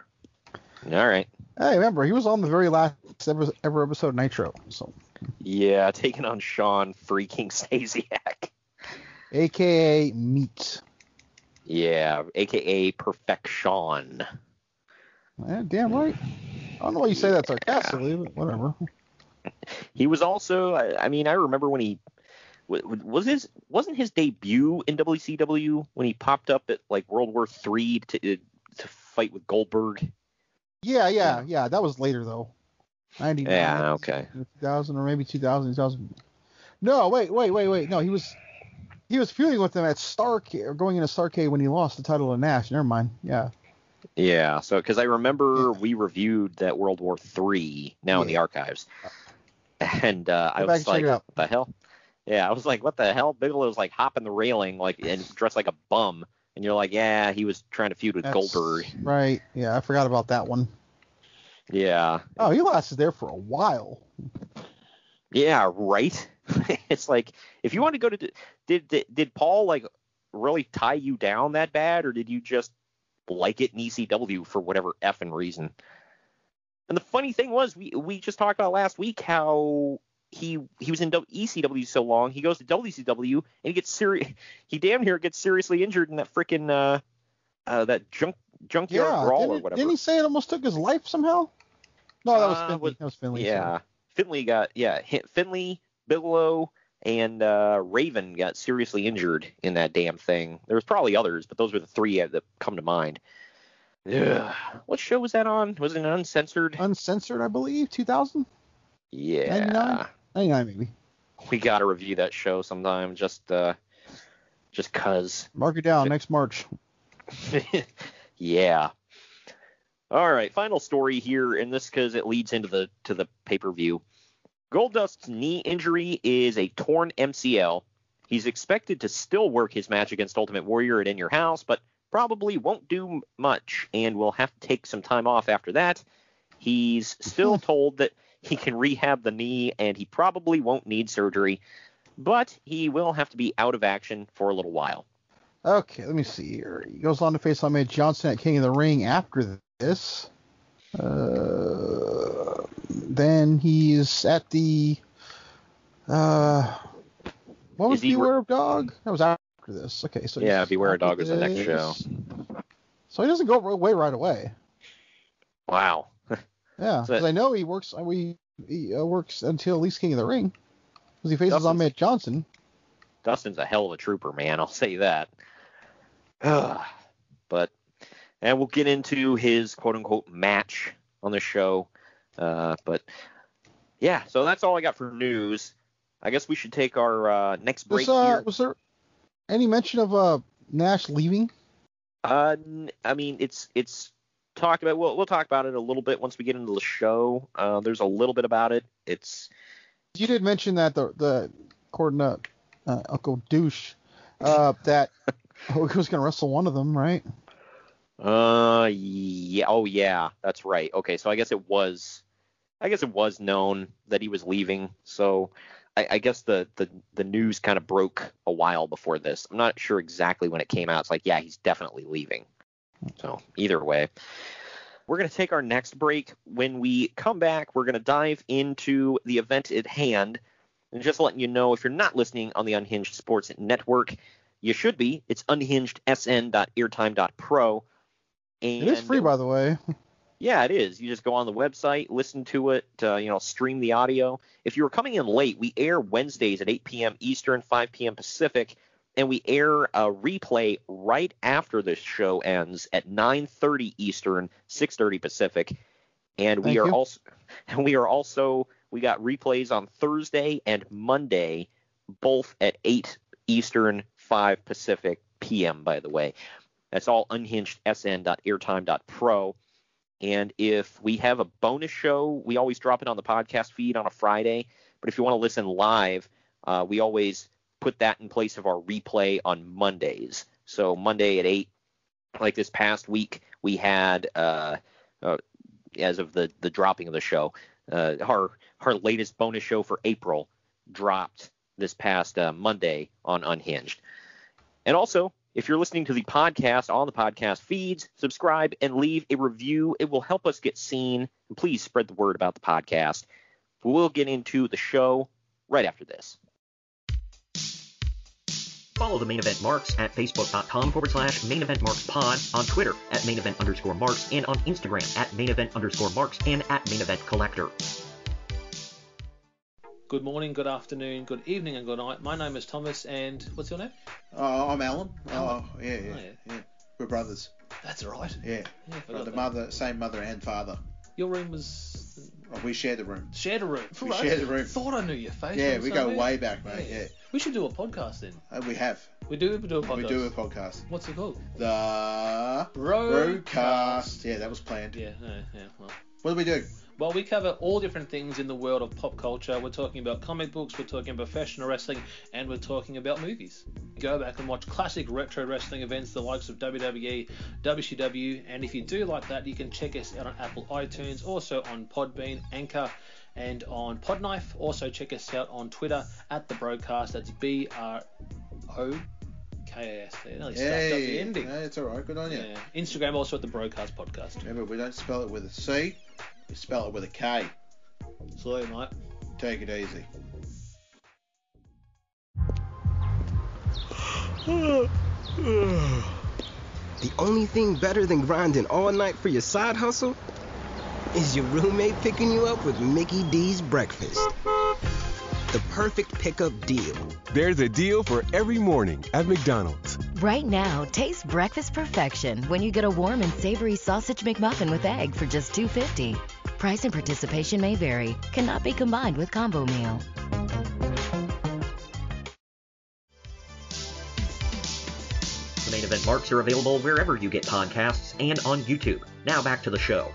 Speaker 3: All right.
Speaker 4: Hey, remember he was on the very last ever, ever episode of Nitro, so
Speaker 3: Yeah, taking on Shawn freaking (laughs) Stasiak.
Speaker 4: AKA Meat.
Speaker 3: Yeah, aka Perfection.
Speaker 4: Yeah, damn right. I don't know why you say that sarcastically, but whatever. (laughs)
Speaker 3: He was also, I, I mean, I remember when he was his wasn't his debut in WCW when he popped up at like World War Three to to fight with Goldberg.
Speaker 4: Yeah, yeah, yeah. That was later though. 99.
Speaker 3: Yeah, okay.
Speaker 4: 2000 or maybe 2000, 2000. No, wait, wait, wait, wait. No, he was he was feuding with them at Starcade or going into Starcade when he lost the title to Nash. Never mind. Yeah.
Speaker 3: Yeah, so because I remember we reviewed that World War Three now in the archives, and uh, I was like, what the hell? Yeah, I was like, what the hell? Bigelow's like hopping the railing like and dressed like a bum, and you're like, yeah, he was trying to feud with
Speaker 4: That's-
Speaker 3: Goldberg.
Speaker 4: Right. Yeah, I forgot about that one.
Speaker 3: Yeah,
Speaker 4: Oh, he lasted there for a while.
Speaker 3: yeah, right. (laughs) it's like if you want to go to did, did did Paul like really tie you down that bad, or did you just like it in ECW for whatever effing reason? And the funny thing was, we we just talked about last week how he he was in ECW so long, he goes to WCW and he gets serious. (laughs) He damn near gets seriously injured in that freaking uh, uh that junk junkyard
Speaker 4: Yeah.
Speaker 3: brawl or whatever.
Speaker 4: didn't he say it almost took his life somehow? No, that was
Speaker 3: Uh,
Speaker 4: Finlay.
Speaker 3: was-
Speaker 4: that was Finlay.
Speaker 3: Yeah,
Speaker 4: sorry.
Speaker 3: Finlay got yeah Finlay, Bigelow, and uh, Raven got seriously injured in that damn thing. There was probably others, but those were the three that come to mind. Ugh. What show was that on? Was it an uncensored?
Speaker 4: Uncensored, I believe, 2000,
Speaker 3: yeah,
Speaker 4: 99, 99 maybe.
Speaker 3: we gotta review that show sometime. Just uh, just cause.
Speaker 4: Mark it down next March. (laughs)
Speaker 3: yeah. All right, final story here, and this because it leads into the to the pay per view. Goldust's knee injury is a torn MCL. He's expected to still work his match against Ultimate Warrior at In Your House, but probably won't do much and will have to take some time off after that. He's still (laughs) told that he can rehab the knee and he probably won't need surgery, but he will have to be out of action for a little while.
Speaker 4: Okay, let me see here. He goes on to face Ahmed Johnson at King of the Ring after this. Uh, then he's at the. Uh, what was Beware of Dog? That was after this. Okay, so
Speaker 3: Yeah, Beware of Dog is the next show.
Speaker 4: So he doesn't go away right away.
Speaker 3: Wow.
Speaker 4: Yeah, because I know he works. We he uh, works until at least King of the Ring, because he faces
Speaker 3: Dustin's-
Speaker 4: Ahmed Johnson.
Speaker 3: Dustin's a hell of a trooper, man. (laughs) I'll say that. Ugh. but and we'll get into his quote unquote match on the show. Uh, but yeah, so that's all I got for news. I guess we should take our uh, next break
Speaker 4: was, uh,
Speaker 3: here.
Speaker 4: was there any mention of uh, Nash leaving?
Speaker 3: Uh, I mean, it's it's talked about. We'll we'll talk about it a little bit once we get into the show. Uh, there's a little bit about it. It's
Speaker 4: You did mention that the the according to uh, Uncle Douche uh, that (laughs) oh, he was going to wrestle one of them, right?
Speaker 3: uh yeah oh yeah that's right. Okay, so I guess it was I guess it was known that he was leaving. So I, I guess the, the the news kind of broke a while before this. I'm not sure exactly when it came out. It's like yeah, he's definitely leaving. So either way. We're going to take our next break. When we come back, we're going to dive into the event at hand. And just letting you know, if you're not listening on the Unhinged Sports Network, you should be. It's unhingedsn.airtime.pro. And
Speaker 4: It is free, by the way. (laughs)
Speaker 3: yeah, it is. You just go on the website, listen to it, uh, you know, stream the audio. If you were coming in late, we air Wednesdays at 8 p.m. Eastern, 5 p.m. Pacific, and we air a replay right after the show ends at 9:30 Eastern, 6:30 Pacific. And we
Speaker 4: Thank
Speaker 3: are
Speaker 4: you.
Speaker 3: also and (laughs) we are also we got replays on Thursday and Monday, both at 8 Eastern, 5 Pacific p.m. By the way, that's all unhingedsn.airtime.pro. And if we have a bonus show, we always drop it on the podcast feed on a Friday. But if you want to listen live, uh, we always put that in place of our replay on Mondays. So Monday at 8, like this past week, we had, uh, uh, as of the, the dropping of the show, uh, our, our latest bonus show for April dropped this past uh, Monday on Unhinged. And also, if you're listening to the podcast on the podcast feeds, subscribe and leave a review. It will help us get seen. And please spread the word about the podcast. We'll get into the show right after this.
Speaker 2: Follow the main event marks at facebook.com forward slash main event marks pod, on Twitter at main event underscore marks, and on Instagram at main event underscore marks and at main event collector.
Speaker 7: Good morning, good afternoon, good evening, and good night. My name is Thomas, and what's your name?
Speaker 8: Oh, I'm Alan.
Speaker 7: Uh, Alan.
Speaker 8: Oh, yeah, yeah,
Speaker 7: Oh, yeah.
Speaker 8: yeah. We're brothers.
Speaker 7: That's right.
Speaker 8: Yeah.
Speaker 7: Yeah, I
Speaker 8: Right, the
Speaker 7: that.
Speaker 8: mother, same mother and father.
Speaker 7: Your room was
Speaker 8: Oh, we share the room.
Speaker 7: shared a room.
Speaker 8: We
Speaker 7: Right.
Speaker 8: share the room.
Speaker 7: Thought I knew your face.
Speaker 8: Yeah,
Speaker 7: from
Speaker 8: we go way back, mate. Yeah.
Speaker 7: We should do a podcast then.
Speaker 8: Uh, we have.
Speaker 7: We do. We do a podcast.
Speaker 8: We do a podcast.
Speaker 7: What's it called?
Speaker 8: The
Speaker 7: Broadcast.
Speaker 8: Yeah, that was planned.
Speaker 7: Yeah, yeah, yeah. Well.
Speaker 8: What do we do?
Speaker 7: Well, we cover all different things in the world of pop culture. We're talking about comic books, we're talking about professional wrestling, and we're talking about movies. Go back and watch classic retro wrestling events, the likes of WWE, WCW, and if you do like that, you can check us out on Apple iTunes, also on Podbean, Anchor, and on Podknife. Also check us out on Twitter at the Broadcast. That's B R O K A S. They nearly stuffed up the ending.
Speaker 8: no, it's all right. Good on you.
Speaker 7: Yeah. Instagram also at the Broadcast Podcast.
Speaker 8: Remember, we don't spell it with a C. We spell it with a K.
Speaker 7: Sorry, mate.
Speaker 8: Take it easy. (sighs)
Speaker 9: The only thing better than grinding all night for your side hustle is your roommate picking you up with Mickey D's breakfast. The perfect pickup deal.
Speaker 10: There's a deal for every morning at McDonald's.
Speaker 11: Right now, taste breakfast perfection when you get a warm and savory sausage McMuffin with egg for just $2.50. Price and participation may vary. Cannot be combined with combo meal.
Speaker 2: The main event marks are available wherever you get podcasts and on YouTube. Now back to the show.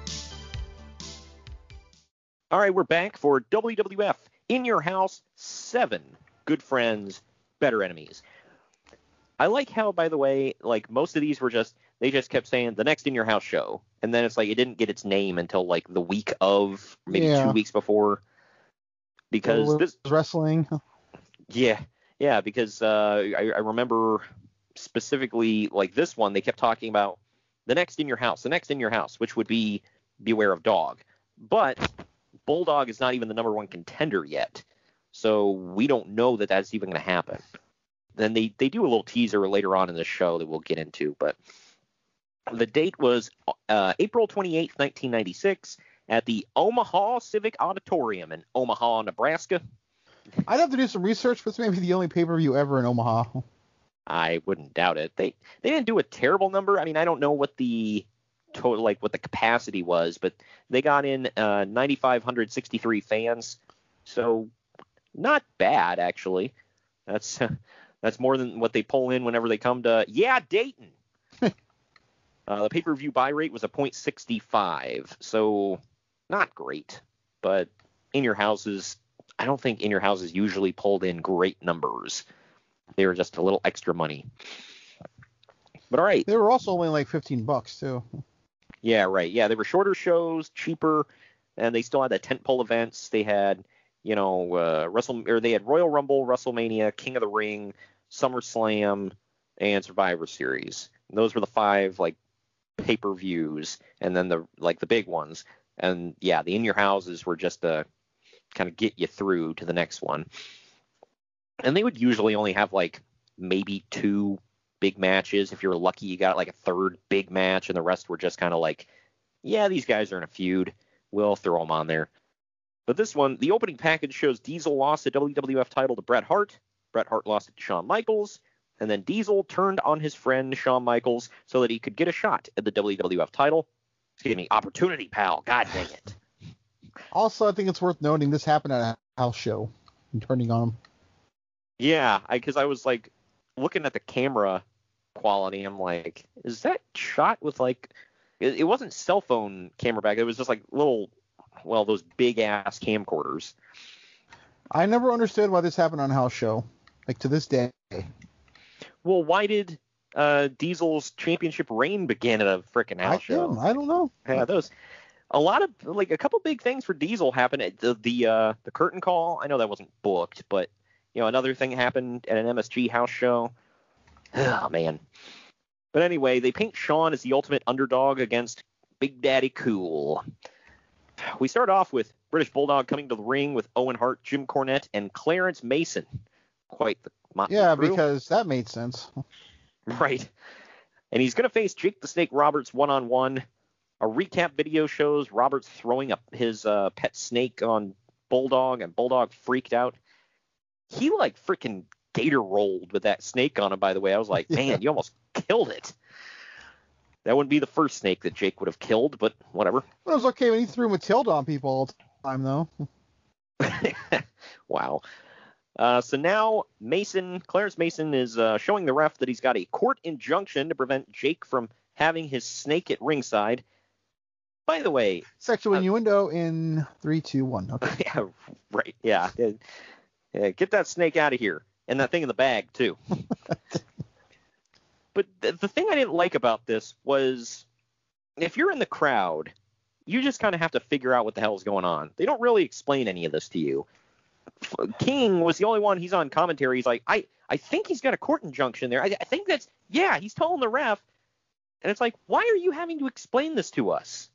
Speaker 3: All right, we're back for WWF In Your House 7 Good Friends, Better Enemies. I like how, by the way, like most of these were just, they just kept saying the next In Your House show. And then it's like it didn't get its name until like the week of, maybe
Speaker 4: Yeah.
Speaker 3: two weeks before. Because
Speaker 4: Well,
Speaker 3: this,
Speaker 4: wrestling.
Speaker 3: yeah, yeah, because uh, I, I remember specifically like this one, they kept talking about the next in your house, the next in your house, which would be Beware of Dog. But Bulldog is not even the number one contender yet, so we don't know that that's even going to happen. Then they they do a little teaser later on in the show that we'll get into, but the date was uh, April 28th, 1996, at the Omaha Civic Auditorium in Omaha, Nebraska.
Speaker 4: I'd have to do some research, but it's maybe the only pay per view ever in Omaha.
Speaker 3: I wouldn't doubt it. They they didn't do a terrible number. I mean, I don't know what the total like what the capacity was, but they got in uh, 9,563 fans, so not bad actually. That's (laughs) that's more than what they pull in whenever they come to yeah Dayton. (laughs) uh, the pay-per-view buy rate was a .65, so not great, but in your houses, I don't think in your houses usually pulled in great numbers. They were just a little extra money. But all right.
Speaker 4: They were also only like 15 bucks too.
Speaker 3: Yeah, right. Yeah, they were shorter shows, cheaper, and they still had the tentpole events. They had, you know, uh, Wrestle or they had Royal Rumble, WrestleMania, King of the Ring, SummerSlam, and Survivor Series. And those were the five like pay-per-views, and then the like the big ones. And yeah, the in your houses were just to kind of get you through to the next one. And they would usually only have like maybe two big matches. If you were lucky, you got like a third big match, and the rest were just kind of like, yeah, these guys are in a feud. We'll throw them on there. But this one, the opening package shows Diesel lost the WWF title to Bret Hart. Bret Hart lost it to Shawn Michaels. And then Diesel turned on his friend Shawn Michaels so that he could get a shot at the WWF title. Excuse me, opportunity, pal. God dang it.
Speaker 4: Also, I think it's worth noting this happened at a house show. And turning on him.
Speaker 3: Yeah, because I, I was like looking at the camera quality. I'm like, is that shot with like? It, it wasn't cell phone camera back. It was just like little, well, those big ass camcorders.
Speaker 4: I never understood why this happened on house show. Like to this day.
Speaker 3: Well, why did uh, Diesel's championship reign begin at a freaking house
Speaker 4: I,
Speaker 3: show?
Speaker 4: I don't know.
Speaker 3: Yeah, those a lot of like a couple big things for Diesel happened at the the uh, the curtain call. I know that wasn't booked, but you know another thing happened at an MSG house show. Oh man. But anyway, they paint Shawn as the ultimate underdog against Big Daddy Cool. We start off with British Bulldog coming to the ring with Owen Hart, Jim Cornette, and Clarence Mason. Quite the
Speaker 4: Yeah,
Speaker 3: crew.
Speaker 4: because that made sense. (laughs)
Speaker 3: Right. And he's going to face Jake the Snake Roberts one on one. A recap video shows Roberts throwing up his uh, pet snake on Bulldog, and Bulldog freaked out. He like freaking gator rolled with that snake on him, by the way. I was like, (laughs) man, you almost killed it. That wouldn't be the first snake that Jake would have killed, but whatever.
Speaker 4: But it was okay when he threw Matilda on people all the time, though. (laughs)
Speaker 3: Wow. Uh, so now Mason, Clarence Mason, is uh, showing the ref that he's got a court injunction to prevent Jake from having his snake at ringside. By the way,
Speaker 4: Sexual innuendo in three, two, one. Okay. (laughs)
Speaker 3: yeah, right, yeah, yeah, yeah, get that snake out of here, and that thing in the bag too. (laughs) but the, the thing I didn't like about this was, if you're in the crowd, you just kind of have to figure out what the hell's going on. They don't really explain any of this to you. King was the only one. He's on commentary. He's like, I, I think he's got a court injunction there. I, I think that's, yeah, he's telling the ref. And it's like, why are you having to explain this to us?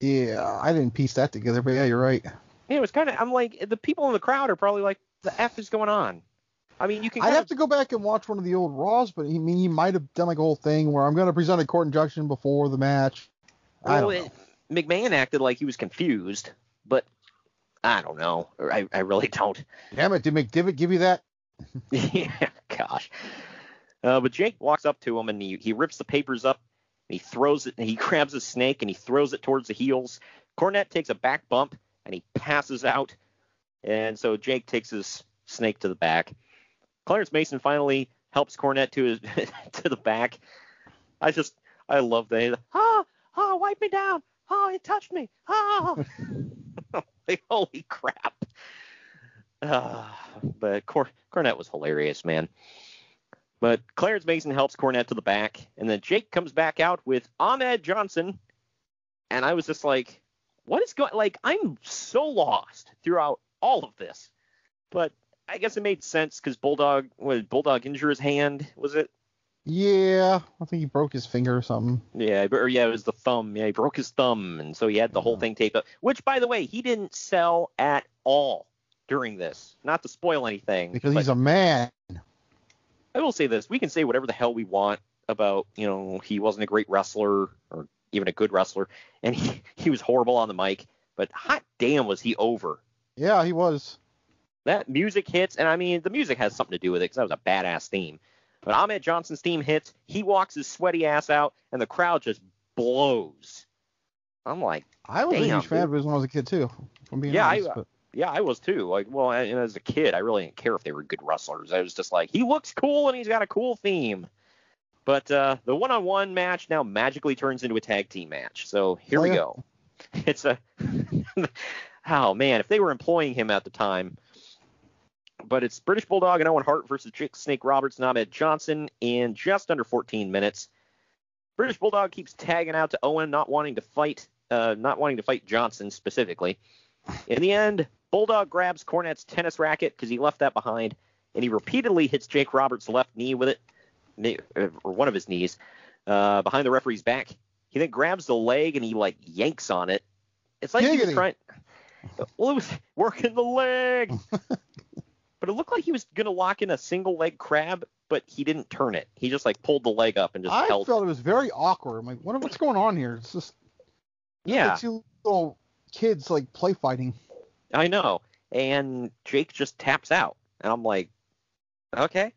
Speaker 4: Yeah, I didn't piece that together, but yeah, you're right.
Speaker 3: Yeah, it was kind of. I'm like, the people in the crowd are probably like, the f is going on. I mean, you can.
Speaker 4: I'd have
Speaker 3: of-
Speaker 4: to go back and watch one of the old Raws, but he I mean he might have done like a whole thing where I'm going to present a court injunction before the match. I
Speaker 3: Well,
Speaker 4: don't know.
Speaker 3: it- McMahon acted like he was confused, but I don't know. I, I really don't.
Speaker 4: Damn it, did McDivitt give you that? (laughs)
Speaker 3: yeah, gosh. Uh, but Jake walks up to him and he, he rips the papers up and he throws it and he (laughs) grabs a snake and he throws it towards the heels. Cornette takes a back bump and he passes out. And so Jake takes his snake to the back. Clarence Mason finally helps Cornette to his (laughs) to the back. I just I love that. Ah, ah, wipe me down. Oh, he touched me. Oh. (laughs) like, holy crap. Ah, but Cor- Cornette was hilarious, man. But Clarence Mason helps Cornette to the back, and then Jake comes back out with Ahmed Johnson, and I was just like, what is going? Like, I'm so lost throughout all of this. But I guess it made sense because Bulldog, was Bulldog injure his hand? Was it?
Speaker 4: Yeah, I think he broke his finger or something.
Speaker 3: Yeah, or yeah, it was the thumb. Yeah, he broke his thumb, and so he had the whole thing taped up. Which, by the way, he didn't sell at all during this. Not to spoil anything,
Speaker 4: Because he's a man.
Speaker 3: I will say this: we can say whatever the hell we want about, you know, he wasn't a great wrestler or even a good wrestler, and he (laughs) he was horrible on the mic. But hot damn, was he over?
Speaker 4: Yeah, he was.
Speaker 3: That music hits, and I mean, the music has something to do with it because that was a badass theme. But Ahmed Johnson's theme hits, he walks his sweaty ass out, and the crowd just blows. I'm like,
Speaker 4: I was a huge fan of his when I was a kid too.
Speaker 3: Yeah,
Speaker 4: honest,
Speaker 3: I-
Speaker 4: but
Speaker 3: Yeah, I was too. Like, well, and as a kid, I really didn't care if they were good wrestlers. I was just like, he looks cool and he's got a cool theme. But uh, the one-on-one match now magically turns into a tag team match. So here
Speaker 4: Oh,
Speaker 3: we
Speaker 4: yeah.
Speaker 3: go. (laughs) It's a (laughs) oh man, if they were employing him at the time. But it's British Bulldog and Owen Hart versus Jake Snake Roberts and Ahmed Johnson in just under 14 minutes. British Bulldog keeps tagging out to Owen, not wanting to fight, uh, not wanting to fight Johnson specifically. In the end, Bulldog grabs Cornette's tennis racket because he left that behind, and he repeatedly hits Jake Roberts' left knee with it, or one of his knees, uh, behind the referee's back. He then grabs the leg and he like yanks on it. It's like he was trying. Well, it was working the leg, (laughs) but it looked like he was gonna lock in a single leg crab, but he didn't turn it. He just like pulled the leg up and just
Speaker 4: I
Speaker 3: held.
Speaker 4: felt it was very awkward. I'm like, what, what's going on here? It's just
Speaker 3: yeah,
Speaker 4: like two little kids like play fighting.
Speaker 3: I know. And Jake just taps out. And I'm like, okay.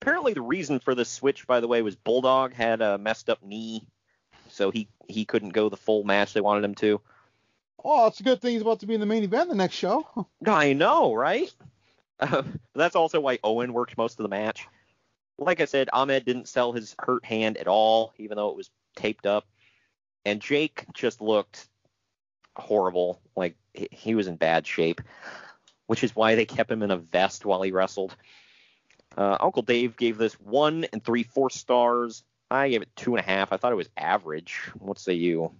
Speaker 3: Apparently the reason for this switch, by the way, was Bulldog had a messed up knee, so he he couldn't go the full match they wanted him to.
Speaker 4: Oh, it's a good thing he's about to be in the main event the next show. (laughs)
Speaker 3: I know, right? (laughs) Uh, that's also why Owen worked most of the match. Like I said, Ahmed didn't sell his hurt hand at all, even though it was taped up. And Jake just looked horrible. Like he- was in bad shape, which is why they kept him in a vest while he wrestled. Uh, Uncle Dave gave this one and three fourths stars. I gave it two and a half. I thought it was average. What say you?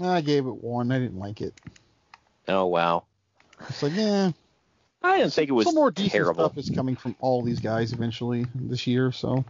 Speaker 4: I gave it one. I didn't like it.
Speaker 3: Oh wow.
Speaker 4: It's like, yeah.
Speaker 3: I didn't think it was
Speaker 4: Some more decent
Speaker 3: terrible.
Speaker 4: stuff is coming from all these guys eventually this year. So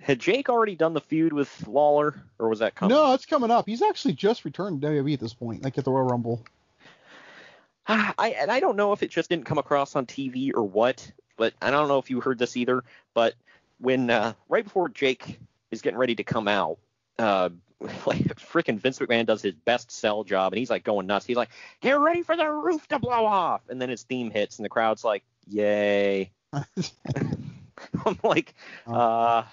Speaker 3: Had Jake already done the feud with Lawler, or was that coming?
Speaker 4: no, it's coming up. He's actually just returned to WWE at this point, like at the Royal Rumble. (sighs)
Speaker 3: I and I don't know if it just didn't come across on TV or what, but I don't know if you heard this either. But when uh, right before Jake is getting ready to come out, uh, (laughs) like freaking Vince McMahon does his best sell job, and he's like going nuts. He's like, "Get ready for the roof to blow off," and then his theme hits, and the crowd's like, "Yay!" (laughs) I'm like, uh,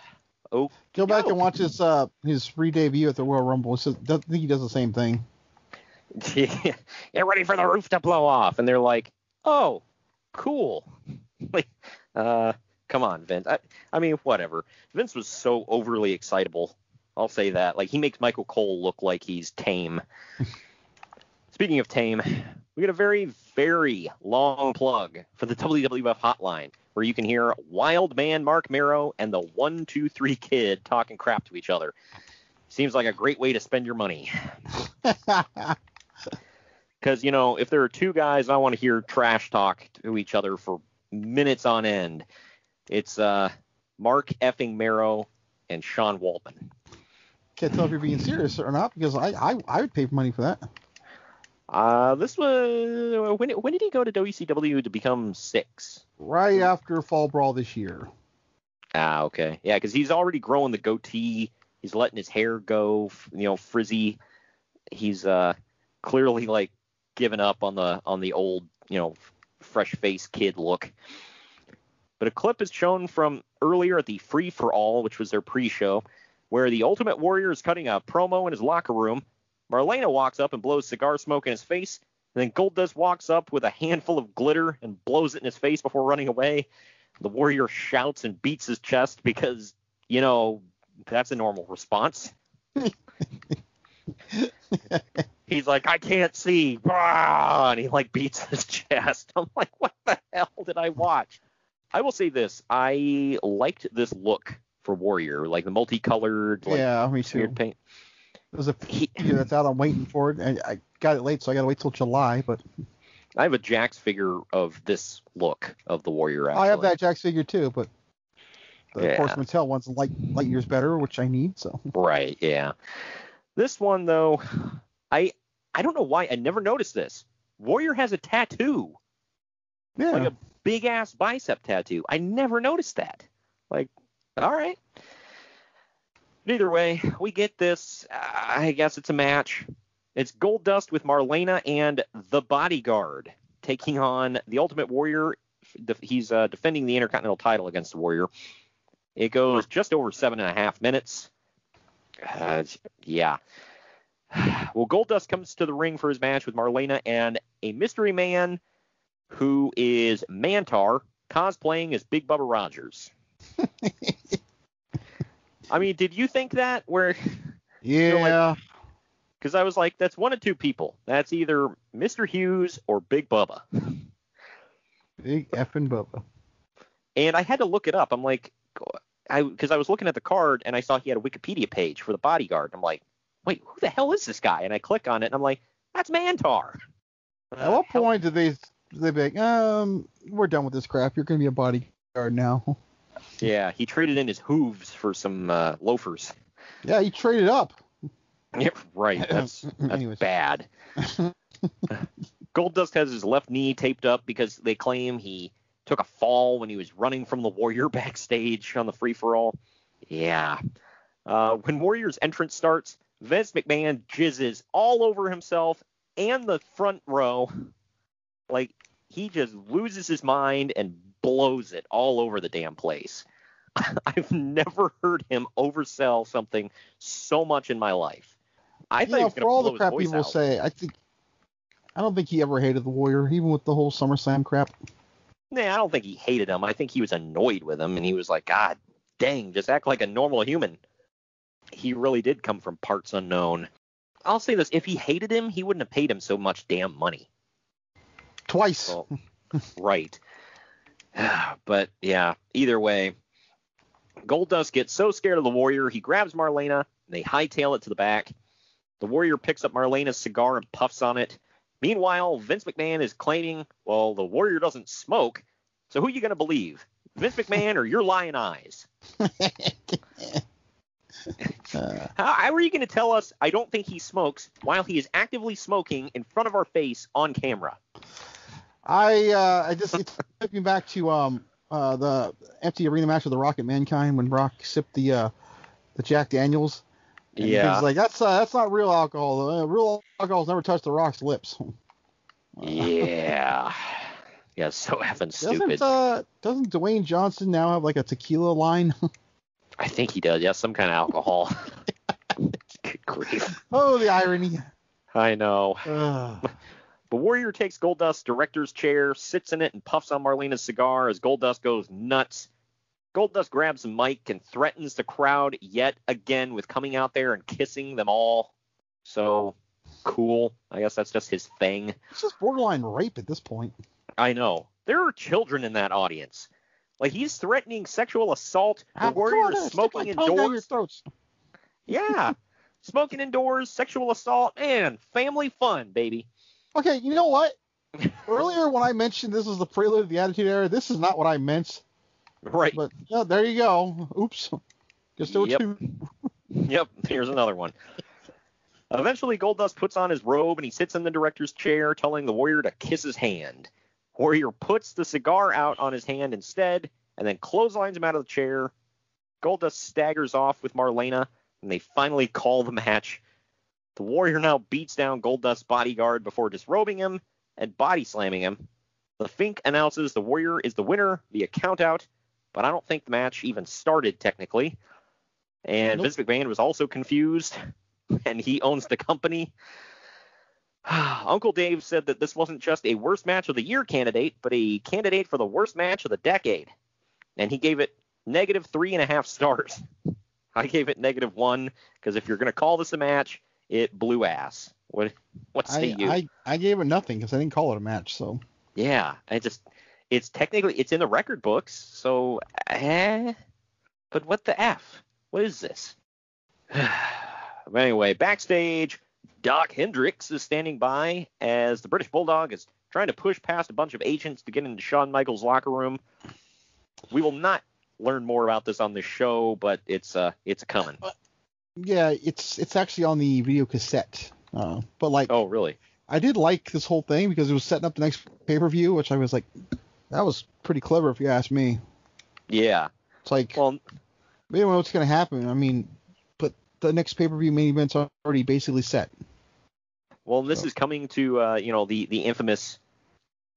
Speaker 3: oh,
Speaker 4: Go back and watch his uh his re-debut at the Royal Rumble. It's just- I think he does the same thing. (laughs)
Speaker 3: get ready for the roof to blow off and they're like oh cool like uh come on vince I, I mean whatever vince was so overly excitable i'll say that. Like he makes michael cole look like he's tame. (laughs) Speaking of tame we got a very very long plug for the wwf hotline where you can hear wild man mark Mero and the one two three kid talking crap to each other. Seems like a great way to spend your money. (laughs) Because you know if there are two guys I want to hear trash talk to each other for minutes on end, it's uh Marc effing Mero and Sean Waltman.
Speaker 4: Can't tell if you're being serious or not because I I, I would pay money for that.
Speaker 3: Uh, this was when when did he go to WCW to become Syxx?
Speaker 4: Right after Fall Brawl this year.
Speaker 3: Ah, okay, yeah, because he's already growing the goatee. He's letting his hair go, you know, frizzy. He's uh clearly like given up on the on the old, you know, fresh face kid look. But a clip is shown from earlier at the Free for All, which was their pre-show, where the Ultimate Warrior is cutting a promo in his locker room. Marlena walks up and blows cigar smoke in his face, and then Goldust walks up with a handful of glitter and blows it in his face before running away. The Warrior shouts and beats his chest because, you know, that's a normal response. (laughs) He's like, I can't see, and he like beats his chest. I'm like, what the hell did I watch? I will say this: I liked this look for Warrior, like the multicolored, like
Speaker 4: yeah, me too.
Speaker 3: weird paint.
Speaker 4: There's a figure (laughs) that's out. I'm waiting for it. I, I got it late, so I got to wait till July. But
Speaker 3: I have a Jakks figure of this look of the Warrior. Actually.
Speaker 4: I have that Jakks figure too. But the
Speaker 3: Yeah.
Speaker 4: Force Mattel one's light light years better, which I need. So
Speaker 3: Right, yeah. This one though, I I don't know why I never noticed this. Warrior has a tattoo,
Speaker 4: yeah,
Speaker 3: like a big ass bicep tattoo. I never noticed that. Like, all right. Either way, we get this. I guess it's a match. It's Goldust with Marlena and the Bodyguard taking on the Ultimate Warrior. He's uh, defending the Intercontinental title against the Warrior. It goes just over seven and a half minutes. Uh, yeah. (sighs) Well, Goldust comes to the ring for his match with Marlena and a mystery man who is Mantaur cosplaying as Big Bubba Rogers. (laughs) I mean, did you think that? Where? (laughs)
Speaker 4: Yeah.
Speaker 3: Because I was like, that's one of two people. That's either Mr. Hughes or Big Bubba.
Speaker 4: Big effing Bubba.
Speaker 3: And I had to look it up. I'm like, I because I was looking at the card and I saw he had a Wikipedia page for the bodyguard. I'm like, wait, who the hell is this guy? And I click on it and I'm like, that's Mantaur.
Speaker 4: At what point do they they be like, um, we're done with this crap. You're gonna be a bodyguard now.
Speaker 3: Yeah, he traded in his hooves for some uh, loafers.
Speaker 4: Yeah, he traded up. (laughs)
Speaker 3: Yeah, right. That's, (laughs) that's bad. (laughs) Goldust has his left knee taped up because they claim he took a fall when he was running from the Warrior backstage on the free for all. Yeah. Uh, when Warrior's entrance starts, Vince McMahon jizzes all over himself and the front row. Like, he just loses his mind and blows it all over the damn place. (laughs) I've never heard him oversell something so much in my life. I thought
Speaker 4: you
Speaker 3: he
Speaker 4: know,
Speaker 3: was
Speaker 4: for all the crap people
Speaker 3: out.
Speaker 4: say, I think I don't think he ever hated the Warrior, even with the whole SummerSlam crap.
Speaker 3: Nah, I don't think he hated him. I think he was annoyed with him, and he was like, God dang, just act like a normal human. He really did come from parts unknown. I'll say this: if he hated him, he wouldn't have paid him so much damn money.
Speaker 4: Twice. (laughs)
Speaker 3: Right. (sighs) but yeah, either way, Goldust gets so scared of the Warrior, he grabs Marlena, and they hightail it to the back. The Warrior picks up Marlena's cigar and puffs on it. Meanwhile, Vince McMahon is claiming, well, the Warrior doesn't smoke, so who are you going to believe? Vince McMahon or your lying eyes? (laughs)
Speaker 4: Uh,
Speaker 3: How, how are you going to tell us I don't think he smokes while he is actively smoking in front of our face on camera?
Speaker 4: I uh, I just it took me back to um uh the empty arena match with the Rocket Mankind when Rock sipped the uh the Jack Daniels. And
Speaker 3: Yeah.
Speaker 4: He's like that's uh, that's not real alcohol. Uh, real alcohol's never touched the Rock's lips. (laughs)
Speaker 3: Yeah. Yeah, so effing stupid.
Speaker 4: Doesn't uh doesn't Dwayne Johnson now have like a tequila line? (laughs)
Speaker 3: I think he does. Yeah, some kind of alcohol. (laughs) Good grief.
Speaker 4: oh, the irony.
Speaker 3: I know. The Warrior takes Goldust's director's chair, sits in it, and puffs on Marlena's cigar as Goldust goes nuts. Goldust grabs a mic and threatens the crowd yet again with coming out there and kissing them all. So cool. I guess that's just his thing.
Speaker 4: It's just borderline rape at this point.
Speaker 3: I know. There are children in that audience. Like he's threatening sexual assault. The Warrior is smoking
Speaker 4: my tongue down your
Speaker 3: indoors. Yeah. (laughs) Smoking indoors, sexual assault, and family fun, baby.
Speaker 4: Okay, you know what? (laughs) Earlier when I mentioned this was the prelude of the Attitude Era, this is not what I meant.
Speaker 3: Right.
Speaker 4: But yeah, there you go. Oops. Guess there were
Speaker 3: Yep.
Speaker 4: two. (laughs)
Speaker 3: Yep, here's another one. Eventually, Goldust puts on his robe and he sits in the director's chair, telling the Warrior to kiss his hand. Warrior puts the cigar out on his hand instead, and then clotheslines him out of the chair. Goldust staggers off with Marlena, and they finally call the match. The Warrior now beats down Goldust's bodyguard before disrobing him and body slamming him. The Fink announces the Warrior is the winner via countout, but I don't think the match even started technically. And
Speaker 4: Nope.
Speaker 3: Vince McMahon was also confused, (laughs) and he owns the company. (sighs) Uncle Dave said that this wasn't just a worst match of the year candidate, but a candidate for the worst match of the decade. And he gave it negative three and a half stars. (laughs) I gave it negative one because if you're going to call this a match, it blew ass. What what say
Speaker 4: I,
Speaker 3: you?
Speaker 4: I I gave it nothing because I didn't call it a match. So
Speaker 3: Yeah, I just it's technically it's in the record books, so eh. But what the f? What is this? (sighs) but anyway, backstage, Doc Hendrix is standing by as the British Bulldog is trying to push past a bunch of agents to get into Shawn Michaels' locker room. We will not learn more about this on this show, but it's uh it's coming.
Speaker 4: Yeah, it's it's actually on the video cassette. Uh, but like,
Speaker 3: Oh, really?
Speaker 4: I did like this whole thing because it was setting up the next pay per view, which I was like, that was pretty clever if you ask me.
Speaker 3: Yeah.
Speaker 4: It's like,
Speaker 3: Well,
Speaker 4: we don't know what's gonna happen. I mean, but the next pay per view main event's already basically set.
Speaker 3: Well, this is coming to uh, you know the the infamous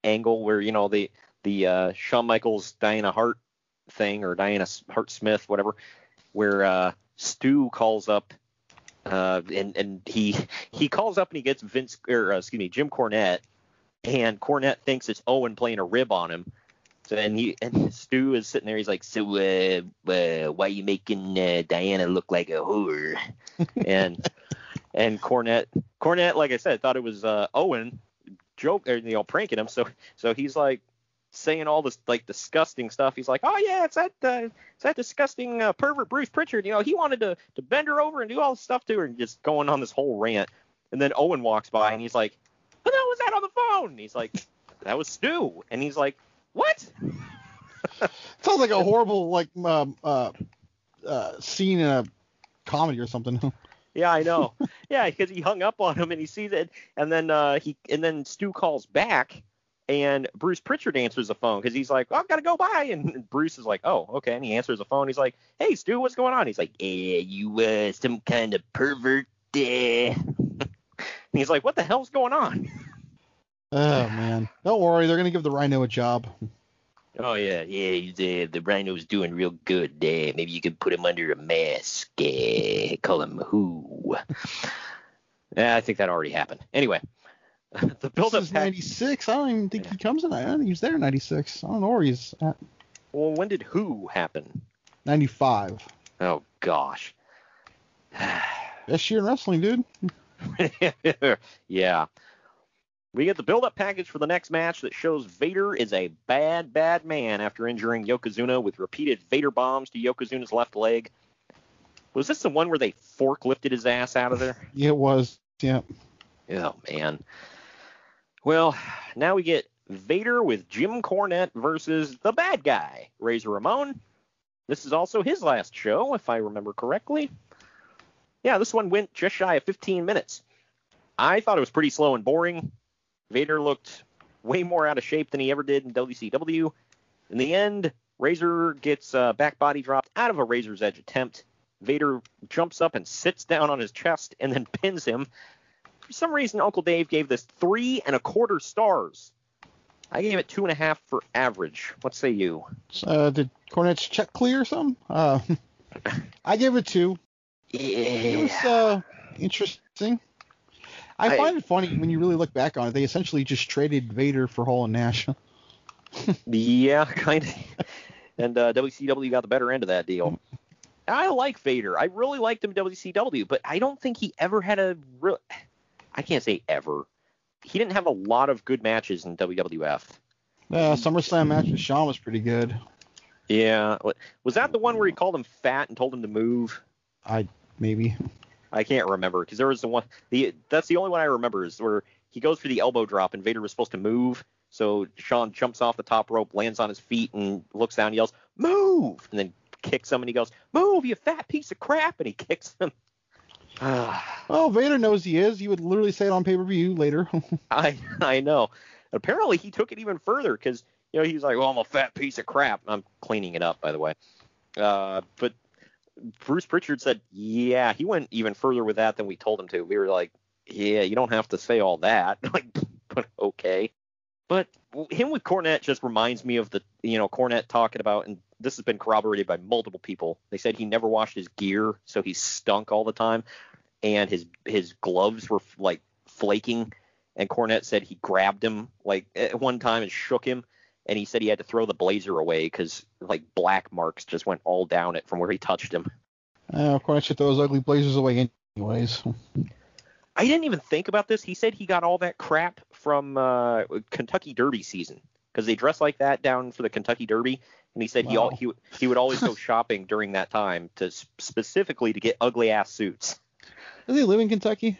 Speaker 3: angle where you know the the uh, Shawn Michaels Diana Hart thing or Diana Hart Smith whatever, where uh, Stu calls up Uh, and and he he calls up and he gets Vince or uh, excuse me Jim Cornette, and Cornette thinks it's Owen playing a rib on him. So and he and Stu is sitting there. He's like, so uh, uh why you making uh, Diana look like a whore? (laughs) and and Cornette Cornette, like I said, thought it was uh, Owen joke or you know pranking him. So so he's like saying all this like disgusting stuff. He's like, oh yeah, it's that uh, it's that disgusting uh, pervert Bruce Pritchard. You know, he wanted to to bend her over and do all this stuff to her, and just going on this whole rant. And then Owen walks by and he's like, who the hell was that on the phone? And he's like, that was Stu. And he's like, what? (laughs)
Speaker 4: Sounds like a horrible like um, uh, uh, scene in a comedy or something. (laughs)
Speaker 3: Yeah, I know. yeah, because he hung up on him and he sees it, and then uh, he and then Stu calls back, and Bruce Pritchard answers the phone because he's like, I've got to go by, and Bruce is like, oh, okay, and he answers the phone. He's like, Hey, Stu, what's going on? He's like, Yeah, you uh, some kind of pervert. Uh. (laughs) and he's like, What the hell's going on? (laughs)
Speaker 4: Oh man, don't worry, they're gonna give the Rhino a job.
Speaker 3: Oh yeah, yeah. He's, uh, the rhino's doing real good. Uh, maybe you could put him under a mask. Uh, call him who? (laughs) yeah, I think that already happened. Anyway, (laughs) the build up
Speaker 4: is 96. I don't even think he comes in. I don't think he's there in 96. I don't know where he's at.
Speaker 3: Well, when did who happen?
Speaker 4: 95.
Speaker 3: Oh gosh. (sighs)
Speaker 4: Best year in wrestling, dude. (laughs)
Speaker 3: yeah. We get the build-up package for the next match that shows Vader is a bad, bad man after injuring Yokozuna with repeated Vader bombs to Yokozuna's left leg. Was this the one where they forklifted his ass out of there?
Speaker 4: Yeah, (laughs) it was. Yeah.
Speaker 3: Oh man. Well, now we get Vader with Jim Cornette versus the bad guy, Razor Ramon. This is also his last show, if I remember correctly. Yeah, this one went just shy of 15 minutes. I thought it was pretty slow and boring. Vader looked way more out of shape than he ever did in WCW. In the end, Razor gets uh, back body dropped out of a Razor's Edge attempt. Vader jumps up and sits down on his chest and then (laughs) pins him. For some reason, Uncle Dave gave this three and a quarter stars. I gave it two and a half for average. What say you?
Speaker 4: Uh, did Cornette's check clear or something? Uh, (laughs) I gave it two. Yeah. It was uh, interesting. I,
Speaker 3: I-
Speaker 4: find it funny when you really look back on it. They essentially just traded Vader for Hall and Nash. (laughs)
Speaker 3: Yeah, (laughs) kind of. and uh, WCW got the better end of that deal. I like Vader. I really liked him in WCW, but I don't think he ever had a real. I can't say ever. He didn't have a lot of good matches in WWF.
Speaker 4: Uh, SummerSlam match with Shawn was pretty good.
Speaker 3: Yeah, was that the one where he called him fat and told him to move?
Speaker 4: I maybe.
Speaker 3: I can't remember because there was the one. The that's the only one I remember is where he goes for the elbow drop and Vader was supposed to move. So Shawn jumps off the top rope, lands on his feet, and looks down, and yells, "Move!" and then kicks him, and he goes, "Move, you fat piece of crap!" and he (laughs) kicks him. (sighs)
Speaker 4: Well, Vader knows he is. He would literally say it on pay per view later. (laughs)
Speaker 3: I I know. Apparently he took it even further because you know he's like, "Well, I'm a fat piece of crap." I'm cleaning it up, by the way. Uh, but Bruce Pritchard said, "Yeah, he went even further with that than we told him to." We were like, "Yeah, you don't have to say all that." (laughs) like, but okay. But him with Cornette just reminds me of the you know Cornette talking about, and this has been corroborated by multiple people. They said he never washed his gear, so he stunk all the time, and his his gloves were like flaking. And Cornette said he grabbed him like at one time and shook him, and he said he had to throw the blazer away because like black marks just went all down it from where he touched him.
Speaker 4: uh, Cornette should throw those ugly blazers away anyways.
Speaker 3: I didn't even think about this. He said he got all that crap from uh, Kentucky Derby season because they dress like that down for the Kentucky Derby, and he said he all he he would always go (laughs) shopping during that time to specifically to get ugly ass suits.
Speaker 4: Does he live in Kentucky?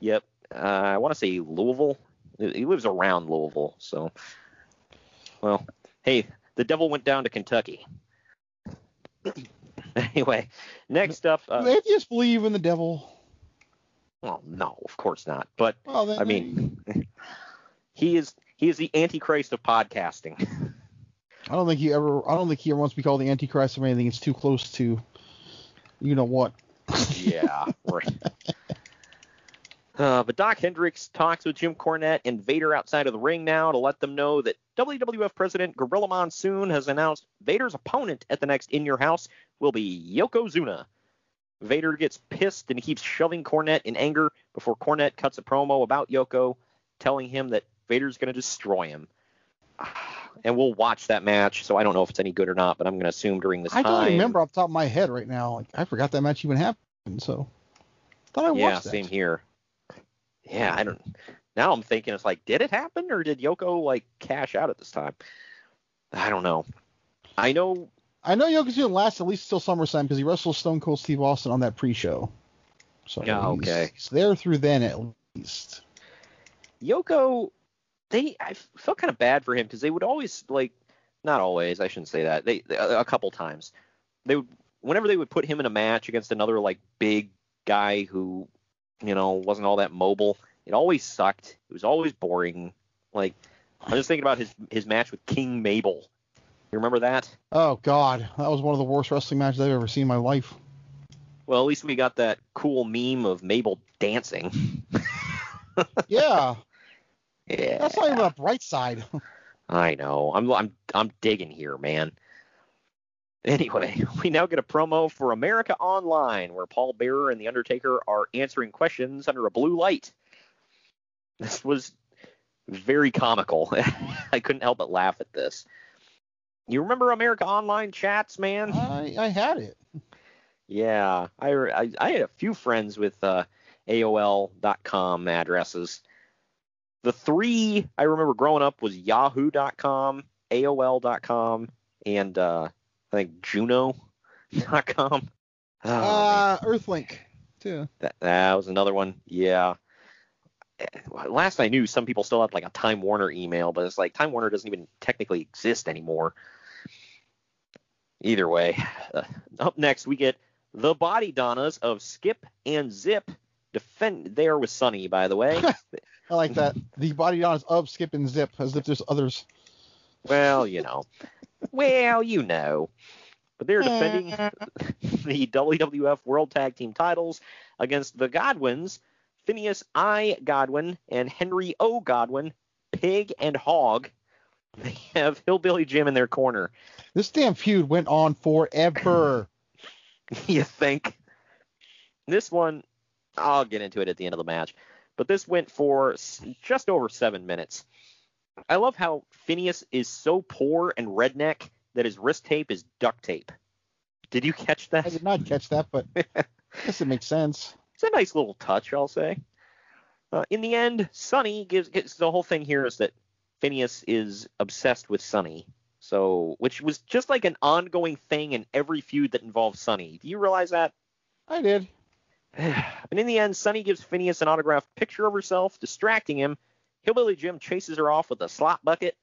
Speaker 3: Yep, uh, I want to say Louisville. He lives around Louisville, so well, hey, the devil went down to Kentucky. (laughs) anyway, next up.
Speaker 4: Do
Speaker 3: Uh,
Speaker 4: atheists believe in the devil?
Speaker 3: well, no, of course not. But
Speaker 4: Well, then,
Speaker 3: I mean, (laughs) he is he is the antichrist of podcasting. (laughs)
Speaker 4: I don't think he ever. I don't think he ever wants to be called the Antichrist of anything. It's too close to, you know what?
Speaker 3: Yeah, (laughs) right. Uh, but Doc Hendrix talks with Jim Cornette and Vader outside of the ring now to let them know that WWF President Gorilla Monsoon has announced Vader's opponent at the next In Your House will be Yokozuna. Vader gets pissed and he keeps shoving Cornette in anger before Cornette cuts a promo about Yoko, telling him that Vader's going to destroy him. And we'll watch that match, so I don't know if it's any good or not, but I'm going to assume during this
Speaker 4: I
Speaker 3: time.
Speaker 4: I don't remember off the top of my head right now. Like, I forgot that match even happened. So thought I
Speaker 3: yeah,
Speaker 4: watched that.
Speaker 3: same here. Yeah, I don't. Now I'm thinking it's like, did it happen or did Yoko like cash out at this time? I don't know. I know
Speaker 4: I know Yokozuna gonna last at least till SummerSlam because he wrestled Stone Cold Steve Austin on that pre-show. So
Speaker 3: Yeah,
Speaker 4: he's-
Speaker 3: okay.
Speaker 4: He's there through then at least.
Speaker 3: Yoko, they I felt kind of bad for him because they would always like, not always, I shouldn't say that. They a couple times, they would whenever they would put him in a match against another like big guy who, you know, wasn't all that mobile. It always sucked. It was always boring. Like I'm just thinking about his his match with King Mabel. You remember that?
Speaker 4: Oh God, that was one of the worst wrestling matches I've ever seen in my life.
Speaker 3: Well, at least we got that cool meme of Mabel dancing. (laughs)
Speaker 4: Yeah,
Speaker 3: Yeah.
Speaker 4: that's not even a bright side. (laughs)
Speaker 3: I know. I'm I'm I'm digging here, man. Anyway, (laughs) we now get a promo for America Online where Paul Bearer and The Undertaker are answering questions under a blue light. This was very comical. (laughs) I couldn't help but laugh at this. You remember America Online chats, man?
Speaker 4: I I had it.
Speaker 3: Yeah, I, I, I had a few friends with uh, AOL.com addresses. The three I remember growing up was Yahoo.com, AOL.com, and uh, I think Juno.com. (laughs) Oh, man.
Speaker 4: uh, Earthlink too.
Speaker 3: that, that was another one. Yeah. Eh, Last I knew, some people still had like a Time Warner email, but it's like Time Warner doesn't even technically exist anymore. Either way, uh, (sighs) up next we get the Body Donnas of Skip and Zip. Defend there with Sunny, by the way. (laughs)
Speaker 4: I like that. The Body Donnas of Skip and Zip, as if there's others.
Speaker 3: well, you know. Well, you know. But they're defending (laughs) (laughs) the WWF World Tag Team titles against the Godwins, Phineas I. Godwin and Henry O. Godwin, Pig and Hog. They have Hillbilly Jim in their corner.
Speaker 4: This damn feud went on forever.
Speaker 3: you think? This one, I'll get into it at the end of the match, but this went for just over seven minutes. I love how Phineas is so poor and redneck that his wrist tape is duct tape. Did you catch that?
Speaker 4: I did not catch that, but (laughs) I guess it makes sense.
Speaker 3: It's a nice little touch, I'll say. Uh, in the end, Sunny gives gets the whole thing here is that Phineas is obsessed with Sunny. So, which was just like an ongoing thing in every feud that involves Sunny. Do you realize that?
Speaker 4: I did. (sighs)
Speaker 3: And in the end, Sunny gives Phineas an autographed picture of herself, distracting him. Hillbilly Jim chases her off with a slop bucket,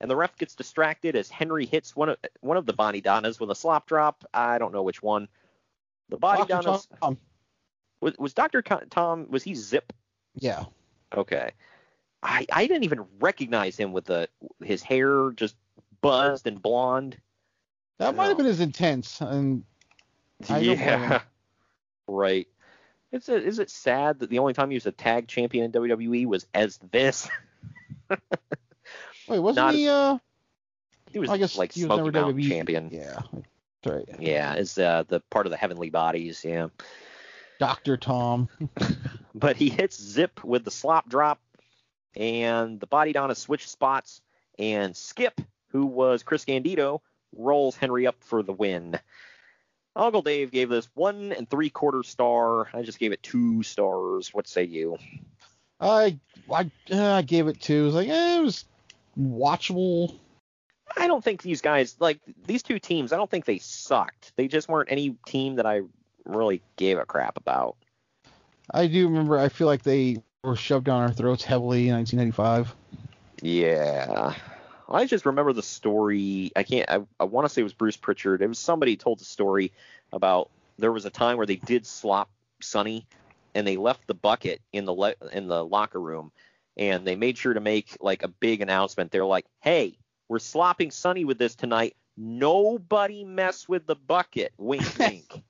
Speaker 3: and the ref gets distracted as Henry hits one of one of the Body Donnas with a slop drop. I don't know which one. The Bonnie
Speaker 4: Dr.
Speaker 3: Donnas
Speaker 4: Tom.
Speaker 3: was, was Dr. Tom was he Zip?
Speaker 4: Yeah.
Speaker 3: Okay. I I didn't even recognize him with the his hair just buzzed and blonde.
Speaker 4: That might have been as intense. And I don't blame him.
Speaker 3: yeah. (laughs) Right. Is it is it sad that the only time he was a tag champion in WWE was as this?
Speaker 4: Wait, wasn't
Speaker 3: Not
Speaker 4: he? Uh,
Speaker 3: He was
Speaker 4: I guess
Speaker 3: like Smoky Mountain
Speaker 4: WWE
Speaker 3: champion.
Speaker 4: Yeah, that's right.
Speaker 3: Yeah, is uh, the part of the Heavenly Bodies. Yeah.
Speaker 4: Doctor Tom. (laughs)
Speaker 3: but he hits Zip with the slop drop, and the Body Donnas switch spots, and Skip, who was Chris Candido, rolls Henry up for the win. Uncle Dave gave this one and three quarter star. I just gave it two stars. What say you?
Speaker 4: I I uh, I gave it two. It was like eh, it was watchable.
Speaker 3: I don't think these guys like these two teams. I don't think they sucked. They just weren't any team that I really gave a crap about.
Speaker 4: I do remember. I feel like they were shoved down our throats heavily in 1995.
Speaker 3: Yeah. I just remember the story. I can't. I, I want to say it was Bruce Prichard. It was somebody told the story about there was a time where they did slop Sunny, and they left the bucket in the le- in the locker room, and they made sure to make like a big announcement. They're like, "Hey, we're slopping Sunny with this tonight. Nobody mess with the bucket." Wink, (laughs) wink.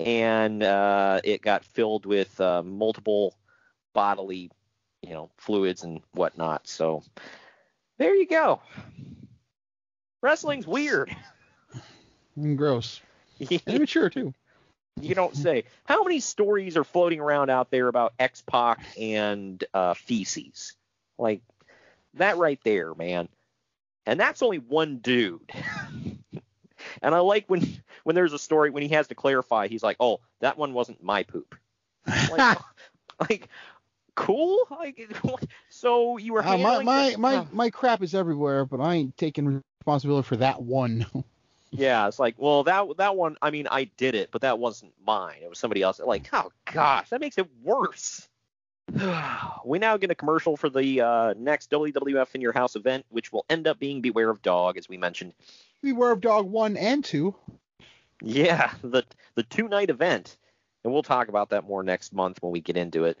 Speaker 3: and uh, it got filled with uh, multiple bodily, you know, fluids and whatnot. So there you go. Wrestling's weird.
Speaker 4: And gross. (laughs) And immature too.
Speaker 3: You don't say. How many stories are floating around out there about X Pac and uh, feces? Like that right there, man. And that's only one dude. (laughs) and I like when when there's a story when he has to clarify. He's like, "Oh, that one wasn't my poop." Like, (laughs) like cool. Like, so you were
Speaker 4: Uh, my my
Speaker 3: this-
Speaker 4: my,
Speaker 3: uh,
Speaker 4: my crap is everywhere, but I ain't taking responsibility for that one. (laughs)
Speaker 3: Yeah, it's like, well, that that one. I mean, I did it, but that wasn't mine. It was somebody else. Like, oh gosh, that makes it worse. (sighs) we now get a commercial for the uh, next WWF in Your House event, which will end up being Beware of Dog, as we mentioned.
Speaker 4: Beware of Dog one and two.
Speaker 3: Yeah, the the two night event, and we'll talk about that more next month when we get into it.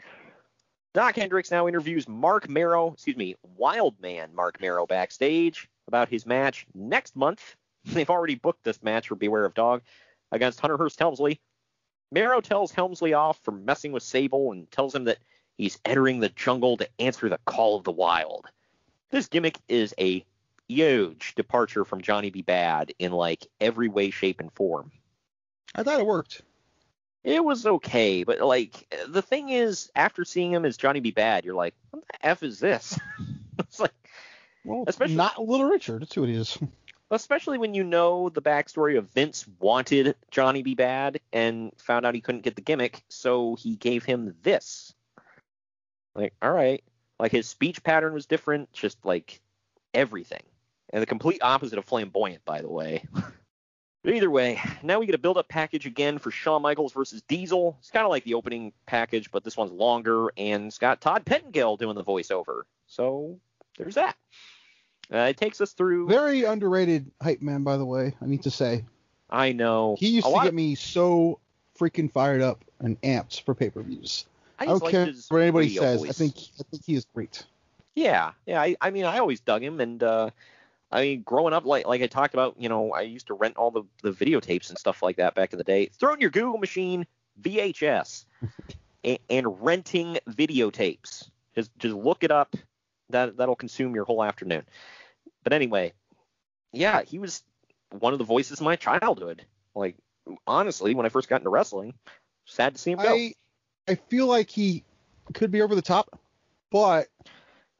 Speaker 3: Doc Hendrix now interviews Marc Mero, excuse me, Wildman Marc Mero backstage about his match next month. (laughs) They've already booked this match for Beware of Dog against Hunter Hearst Helmsley. Mero tells Helmsley off for messing with Sable and tells him that he's entering the jungle to answer the call of the wild. This gimmick is a huge departure from Johnny B. Bad in like every way, shape, and form.
Speaker 4: I thought it worked.
Speaker 3: It was okay, but like the thing is, after seeing him as Johnny B. Bad, you're like, what the f is this? (laughs) it's like,
Speaker 4: Well,
Speaker 3: Especially-
Speaker 4: not a Little Richard. That's who it is. (laughs)
Speaker 3: especially when you know the backstory of Vince wanted Johnny B. Bad and found out he couldn't get the gimmick, so he gave him this. Like, all right, like his speech pattern was different, just like everything, and the complete opposite of flamboyant, by the way. (laughs) But either way, now we get a build-up package again for Shawn Michaels versus Diesel. It's kind of like the opening package, but this one's longer, and it's got Todd Pettengill doing the voiceover. So there's that. Uh, it takes us through.
Speaker 4: Very underrated hype man, by the way. I need to say.
Speaker 3: I know.
Speaker 4: He used
Speaker 3: A
Speaker 4: to get
Speaker 3: of-
Speaker 4: me so freaking fired up and amped for pay-per-views.
Speaker 3: I
Speaker 4: I, don't
Speaker 3: liked
Speaker 4: care what anybody says. I think I think he is great.
Speaker 3: Yeah, yeah. I, I mean, I always dug him, and uh, I mean, growing up, like like I talked about, you know, I used to rent all the the videotapes and stuff like that back in the day. Throw in your Google machine VHS (laughs) and, and renting videotapes. Just just look it up. That that'll consume your whole afternoon. But anyway, yeah, he was one of the voices of my childhood. Like honestly, when I first got into wrestling, sad to see him go.
Speaker 4: I I feel like he could be over the top, but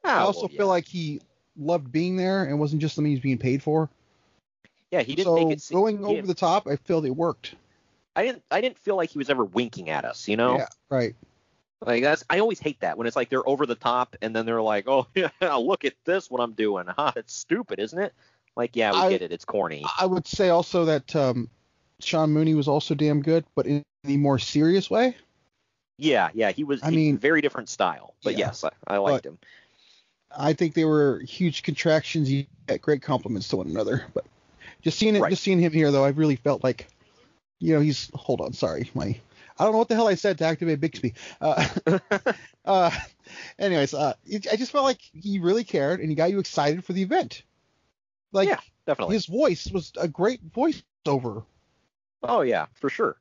Speaker 4: I
Speaker 3: Ah,
Speaker 4: also
Speaker 3: well,
Speaker 4: feel like he loved being there and wasn't just something he was being paid for.
Speaker 3: yeah, he didn't
Speaker 4: so
Speaker 3: make it. se-
Speaker 4: going over the top, I feel it worked.
Speaker 3: I didn't I didn't feel like he was ever winking at us, you know?
Speaker 4: Yeah, right.
Speaker 3: Like that's I always hate that when it's like they're over the top and then they're like, "Oh, (laughs) yeah, look at this what I'm doing." Ha, (laughs) it's stupid, isn't it? Like, yeah, we
Speaker 4: I-
Speaker 3: get it. It's corny.
Speaker 4: I would say also that um, Sean Mooney was also damn good, but in a more serious way.
Speaker 3: Yeah, yeah, he was
Speaker 4: I
Speaker 3: he-
Speaker 4: mean-
Speaker 3: very different style. But
Speaker 4: Yeah.
Speaker 3: yes, I, I liked
Speaker 4: But-
Speaker 3: him.
Speaker 4: I think they were huge contractions. You get great compliments to one another. But just seeing it,
Speaker 3: Right.
Speaker 4: just seeing him here though, I really felt like, you know, he's. Hold on, sorry, my. I don't know what the hell I said to activate Bixby. Uh, (laughs) uh, anyways, uh, it, I just felt like he really cared and he got you excited for the event. Like
Speaker 3: yeah, definitely.
Speaker 4: his voice was a great voiceover.
Speaker 3: oh yeah, for sure.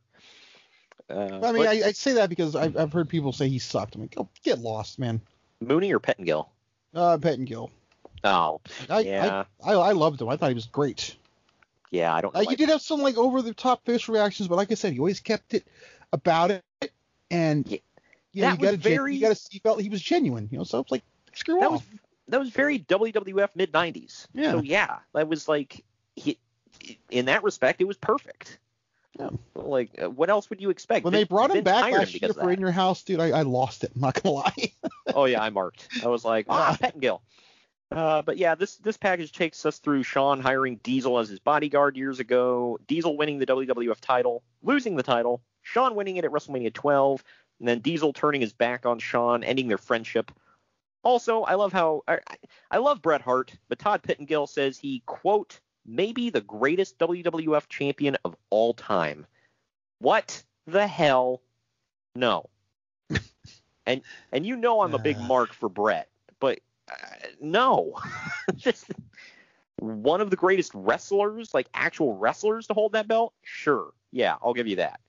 Speaker 3: Uh,
Speaker 4: I mean,
Speaker 3: but
Speaker 4: I, I say that because I've, I've heard people say he sucked. I'm like, oh, get lost, man.
Speaker 3: Mooney or Pettengill?
Speaker 4: Uh, Pettengill.
Speaker 3: Oh,
Speaker 4: I,
Speaker 3: yeah,
Speaker 4: I, I, I loved him. I thought he was great.
Speaker 3: yeah. I don't know.
Speaker 4: Uh, you did have some like over the top facial reactions, but like I said, he always kept it about it, and
Speaker 3: Yeah,
Speaker 4: you know, you got
Speaker 3: was very-
Speaker 4: you got he felt he was genuine, you know. So it's like screw
Speaker 3: that
Speaker 4: off.
Speaker 3: was that was very WWF mid '90s.
Speaker 4: Yeah.
Speaker 3: So yeah, that was like he, in that respect, it was perfect.
Speaker 4: Yeah.
Speaker 3: Like, uh, what else would you expect?
Speaker 4: when they brought him
Speaker 3: Vince
Speaker 4: back last year for. In Your House, dude, I, I lost it. I'm not gonna lie. (laughs)
Speaker 3: oh yeah, I marked. I was like, ah, Pettengill. Uh, but yeah, this this package takes us through Shawn hiring Diesel as his bodyguard years ago, Diesel winning the WWF title, losing the title, Shawn winning it at WrestleMania 12, and then Diesel turning his back on Shawn, ending their friendship. Also, I love how I, I love Bret Hart, but Todd Pettengill says he quote maybe the greatest WWF champion of all time. What the hell? No. (laughs) and and you know I'm a big mark for Bret, but uh, no. Just (laughs) one of the greatest wrestlers, like actual wrestlers to hold that belt? Sure. Yeah, I'll give you that.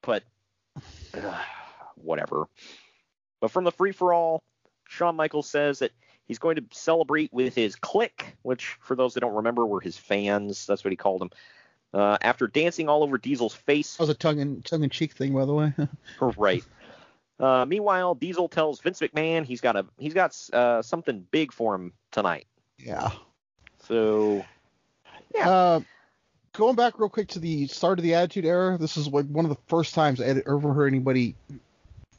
Speaker 3: But uh, (sighs) whatever. But from the free for all, Shawn Michaels says that he's going to celebrate with his clique, which for those that don't remember were his fans. That's what he called them. Uh, after dancing all over Diesel's face.
Speaker 4: That was a tongue in tongue in cheek thing, by the way. (laughs)
Speaker 3: right. Uh, meanwhile, Diesel tells Vince McMahon he's got a he's got uh, something big for him tonight.
Speaker 4: Yeah.
Speaker 3: So. Yeah.
Speaker 4: Uh, going back real quick to the start of the Attitude Era, this is like one of the first times I ever heard anybody.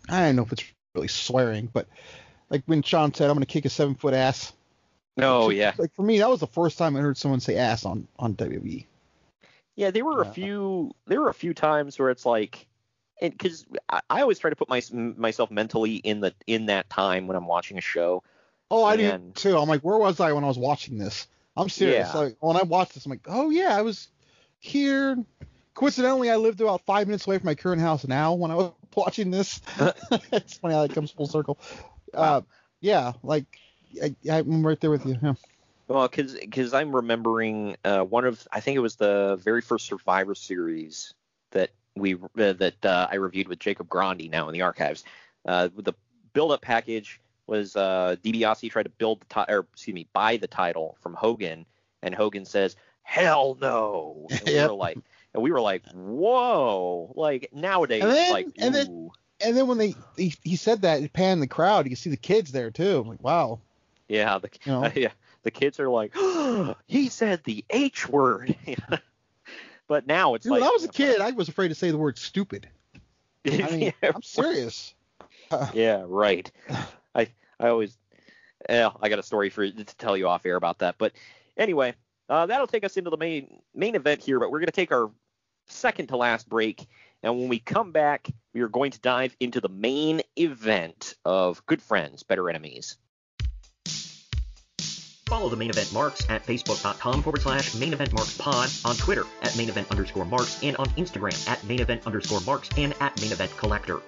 Speaker 4: I don't know if it's really swearing, but like when Shawn said, "I'm going to kick a seven foot ass."
Speaker 3: Oh yeah.
Speaker 4: Like for me, that was the first time I heard someone say ass on on WWE.
Speaker 3: Yeah, there were a few there were a few times where it's like because I, I, always try to put my, myself mentally in the in that time when I'm watching a show.
Speaker 4: Oh, I and, do too. I'm like, where was I when I was watching this? I'm serious.
Speaker 3: Yeah.
Speaker 4: Like when I watched this, I'm like, oh yeah, I was here. Coincidentally, I lived about five minutes away from my current house now when I was (laughs) watching this. (laughs) it's funny how it comes full circle. Uh, yeah, like I, I'm right there with you. Yeah.
Speaker 3: Well, because because I'm remembering uh, one of I think it was the very first Survivor series that we uh, that uh, I reviewed with Jacob Grandi now in the archives. Uh, the build-up package was uh, DiBiase tried to build the ti- or excuse me buy the title from Hogan, and Hogan says hell no. And we (laughs)
Speaker 4: Yep.
Speaker 3: were like, and we were like, whoa, like nowadays,
Speaker 4: And then-
Speaker 3: like
Speaker 4: and then-. And then when they he, he said that, it panned the crowd. You can see the kids there too. I'm like, wow.
Speaker 3: yeah, the
Speaker 4: You know? (laughs)
Speaker 3: yeah, the kids are like, (gasps) he said the H word. (laughs) but now it's
Speaker 4: Dude,
Speaker 3: like
Speaker 4: when I was a kid, I was afraid to say the word stupid. (laughs) I mean,
Speaker 3: Yeah,
Speaker 4: I'm serious.
Speaker 3: yeah, right. I I always yeah, I got a story for to tell you off air about that. But anyway, uh, that'll take us into the main main event here. But we're gonna take our second to last break, and when we come back, we are going to dive into the main event of Good Friends, Better Enemies.
Speaker 2: Follow the main event marks at facebook.com forward slash main event marks pod, on Twitter at main event underscore marks, and on Instagram at main event underscore marks and at main event collector.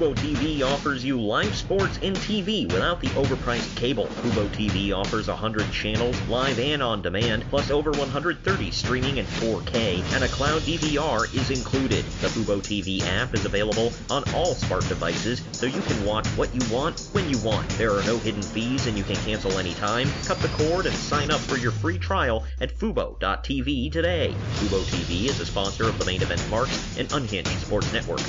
Speaker 2: Fubo TV offers you live sports and TV without the overpriced cable. Fubo TV offers 100 channels, live and on demand, plus over 130 streaming in 4K, and a cloud DVR is included. The Fubo TV app is available on all smart devices, so you can watch what you want when you want. There are no hidden fees, and you can cancel anytime. Cut the cord and sign up for your free trial at Fubo.tv today. Fubo TV is a sponsor of the main event Marks and Unhinged Sports Network.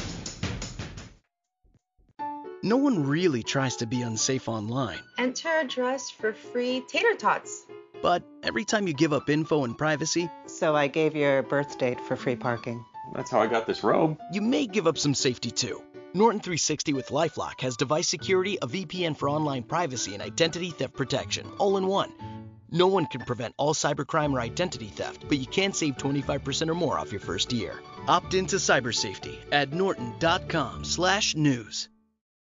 Speaker 12: No one really tries to be unsafe online,
Speaker 13: Enter address for free tater tots.
Speaker 12: but every time you give up info and privacy,
Speaker 14: So I gave your birth date for free parking.
Speaker 15: That's how I got this robe.
Speaker 12: you may give up some safety too. Norton 360 with Lifelock has device security, a VPN for online privacy, and identity theft protection, all in one. No one can prevent all cybercrime or identity theft, but you can save 25% or more off your first year. Opt into cyber safety at norton.com/news.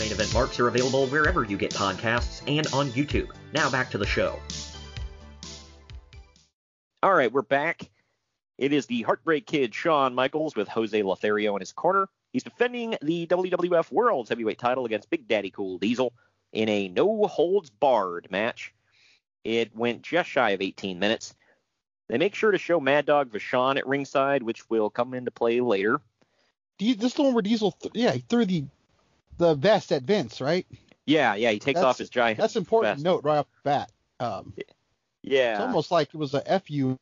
Speaker 2: Main event marks are available wherever you get podcasts and on YouTube. Now back to the show.
Speaker 3: All right, we're back. It is the Heartbreak Kid, Shawn Michaels, with Jose Lothario in his corner. He's defending the WWF World's Heavyweight title against Big Daddy Cool Diesel in a no holds barred match. It went just shy of 18 minutes. They make sure to show Mad Dog Vachon at ringside, which will come into play later.
Speaker 4: This is the one where Diesel, th- yeah, he threw the the vest at Vince, right?
Speaker 3: Yeah, yeah, he takes
Speaker 4: That's-
Speaker 3: off his giant.
Speaker 4: That's important
Speaker 3: vest.
Speaker 4: note right off the bat. Um,
Speaker 3: Yeah.
Speaker 4: It's almost like it was a F you.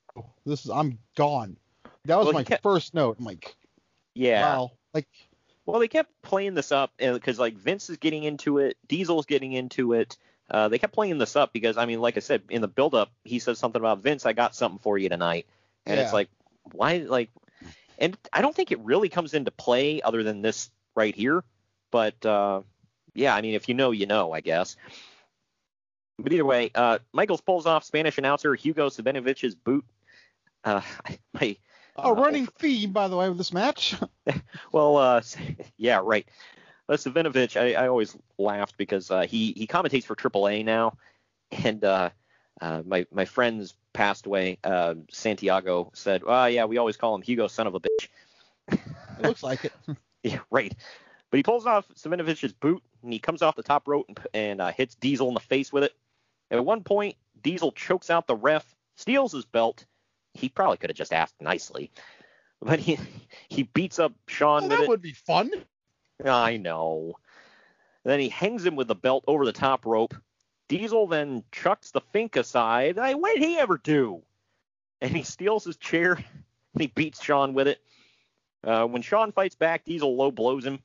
Speaker 4: This is I'm gone. That was
Speaker 3: Well,
Speaker 4: my
Speaker 3: kept-
Speaker 4: first note. I'm like,
Speaker 3: Yeah.
Speaker 4: wow. Like,
Speaker 3: Well, they kept playing this up because like Vince is getting into it, Diesel's getting into it. Uh, they kept playing this up because I mean, like I said in the build-up, he says something about Vince. I got something for you tonight, and it's like, why? Like, and I don't think it really comes into play other than this right here. But uh, yeah, I mean, if you know, you know, I guess. But either way, uh, Michaels pulls off Spanish announcer Hugo Savinovich's boot. Uh, (laughs) my
Speaker 4: a running theme, by the way, with this match. (laughs)
Speaker 3: well, uh, (laughs) yeah, right. uh, Savinovich, I, I always laughed because uh, he he commentates for AAA now, and uh, uh, my my friends passed away. Uh, Santiago said, "Oh yeah, we always call him Hugo, son of a bitch."
Speaker 4: It looks like it.
Speaker 3: yeah, right. But he pulls off Savinovich's boot and he comes off the top rope and, and uh, hits Diesel in the face with it. At one point, Diesel chokes out the ref, steals his belt. He probably could have just asked nicely, but he (laughs) he beats up
Speaker 4: Shawn
Speaker 3: with
Speaker 4: that
Speaker 3: it.
Speaker 4: would be fun.
Speaker 3: I know. Then he hangs him with the belt over the top rope. Diesel then chucks the Fink aside. Hey, what did he ever do? And he steals his chair (laughs) and he beats Shawn with it. Uh, when Shawn fights back, Diesel low blows him.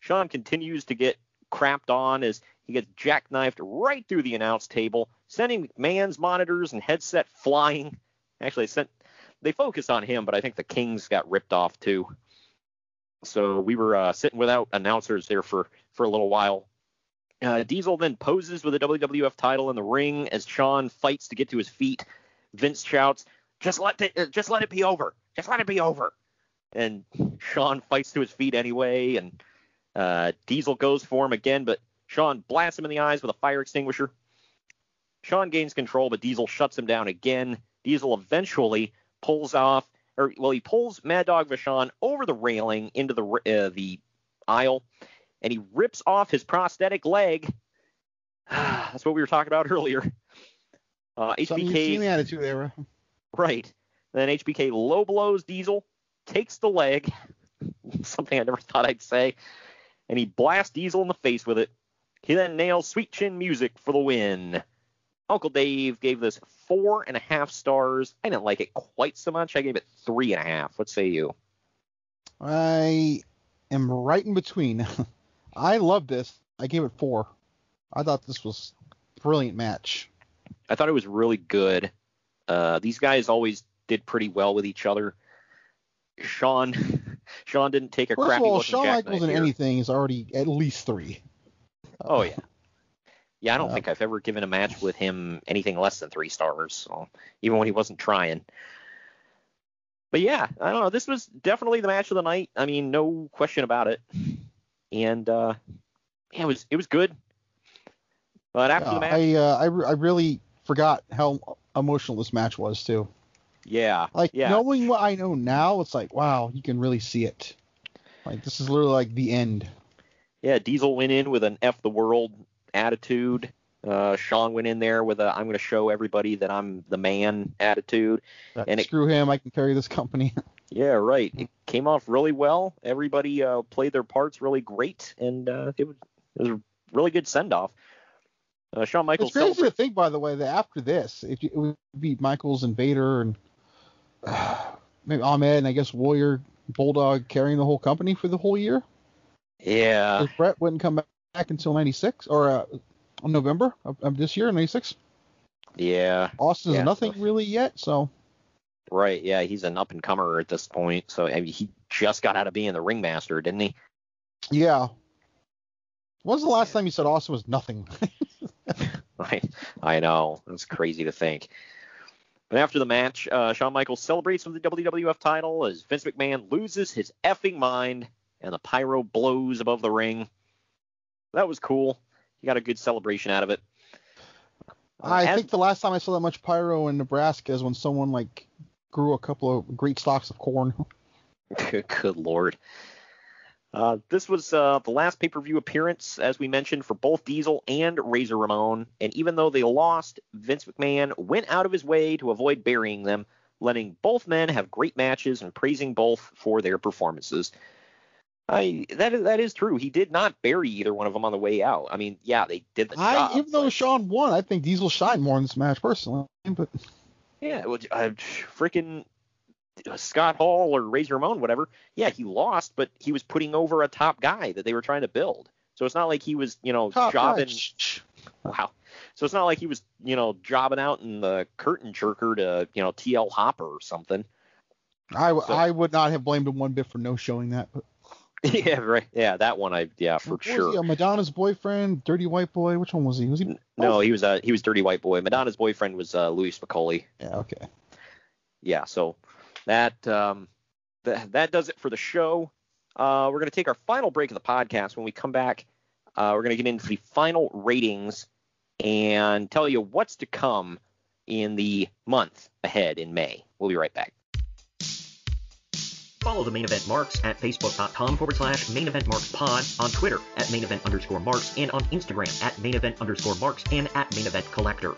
Speaker 3: Shawn continues to get crapped on as he gets jackknifed right through the announce table, sending McMahon's monitors and headset flying. Actually, sent they focused on him, but I think the Kings got ripped off too. So we were uh, sitting without announcers there for for a little while. Uh, Diesel then poses with the WWF title in the ring as Shawn fights to get to his feet. Vince shouts, "Just let it, uh, just let it be over. Just let it be over." And Shawn fights to his feet anyway, and uh, Diesel goes for him again, but Shawn blasts him in the eyes with a fire extinguisher. Shawn gains control, but Diesel shuts him down again. Diesel eventually pulls off, or well, he pulls Mad Dog Vachon over the railing into the uh, the aisle, and he rips off his prosthetic leg. (sighs) That's what we were talking about (laughs) earlier. Uh,
Speaker 4: Something you've
Speaker 3: HBK
Speaker 4: seen the attitude era.
Speaker 3: Right. Then HBK low blows Diesel, takes the leg, (laughs) something I never thought I'd say, and he blasts Diesel in the face with it. He then nails Sweet Chin Music for the win. Uncle Dave gave this four and a half stars. I didn't like it quite so much. I gave it three and a half. What say you?
Speaker 4: I am right in between. (laughs) I love this. I gave it four. I thought this was a brilliant match.
Speaker 3: I thought it was really good. Uh, these guys always did pretty well with each other. Shawn, (laughs) Shawn didn't take a
Speaker 4: First
Speaker 3: crappy
Speaker 4: of all, Shawn Michaels in anything is already at least three.
Speaker 3: Oh yeah. Yeah, I don't
Speaker 4: Uh,
Speaker 3: think I've ever given a match with him anything less than three stars, so, even when he wasn't trying. But yeah, I don't know. This was definitely the match of the night. I mean, no question about it. And uh, yeah, it was it was good. But after
Speaker 4: Yeah,
Speaker 3: the match,
Speaker 4: I, uh, I re- I really forgot how emotional this match was too.
Speaker 3: Yeah,
Speaker 4: Like
Speaker 3: yeah,
Speaker 4: knowing what I know now, it's like wow, you can really see it. Like this is literally like the end.
Speaker 3: yeah. Diesel went in with an "f the world" attitude. Uh, Shawn went in there with a "I'm going to show everybody that I'm the man" attitude.
Speaker 4: That,
Speaker 3: And it-
Speaker 4: screw him, I can carry this company. (laughs)
Speaker 3: Yeah, right. It came off really well. Everybody uh, played their parts really great, and uh, it, was, it was a really good send off. Uh, Shawn Michaels
Speaker 4: it's crazy
Speaker 3: celebrated.
Speaker 4: to think, by the way, that after this, it, it would be Michaels and Vader and (sighs) maybe Ahmed and I guess Warrior Bulldog carrying the whole company for the whole year.
Speaker 3: Yeah,
Speaker 4: Bret wouldn't come back until '96 or uh, November of, of this year, '96.
Speaker 3: yeah,
Speaker 4: Austin's
Speaker 3: Yeah,
Speaker 4: nothing really yet, so
Speaker 3: right. Yeah, he's an up and comer at this point. So I mean, he just got out of being the ringmaster, didn't he?
Speaker 4: yeah. When's the last time you said Austin was nothing? (laughs) (laughs)
Speaker 3: I, I know. It's crazy to think. But after the match, uh, Shawn Michaels celebrates with the WWF title as Vince McMahon loses his effing mind and the pyro blows above the ring. That was cool. He got a good celebration out of it.
Speaker 4: I
Speaker 3: as-
Speaker 4: think the last time I saw that much pyro in Nebraska is when someone like grew a couple of great stalks of corn.
Speaker 3: Good, (laughs) good lord. Uh, this was uh, the last pay-per-view appearance, as we mentioned, for both Diesel and Razor Ramon. And even though they lost, Vince McMahon went out of his way to avoid burying them, letting both men have great matches and praising both for their performances. I that is, that is true. He did not bury either one of them on the way out. I mean, yeah, they did the
Speaker 4: I
Speaker 3: job.
Speaker 4: even though Shawn won, I think Diesel shined more in this match personally. But
Speaker 3: Yeah, well, uh, freaking Scott Hall or Razor Ramon, whatever. Yeah, he lost, but he was putting over a top guy that they were trying to build. So it's not like he was, you know,
Speaker 4: Top guy,
Speaker 3: jobbing. Wow. So it's not like he was, you know, jobbing out in the curtain jerker to, you know, TL Hopper or something.
Speaker 4: I, w-
Speaker 3: So-
Speaker 4: I would not have blamed him one bit for no showing that. But (laughs)
Speaker 3: yeah, right. Yeah, that one I yeah for
Speaker 4: what was
Speaker 3: sure.
Speaker 4: he, uh, Madonna's boyfriend, Dirty White Boy. Which one was he? Was he?
Speaker 3: No, he was uh he was Dirty White Boy. Madonna's boyfriend was uh, Louis Spicolli.
Speaker 4: Yeah. Okay.
Speaker 3: yeah, so that um that that does it for the show. Uh, we're going to take our final break of the podcast. When we come back, uh, we're going to get into the final ratings and tell you what's to come in the month ahead in May. We'll be right back.
Speaker 2: Follow the main event marks at facebook.com forward slash main event marks pod, on Twitter at main event underscore marks, and on Instagram at main event underscore marks and at main event collector.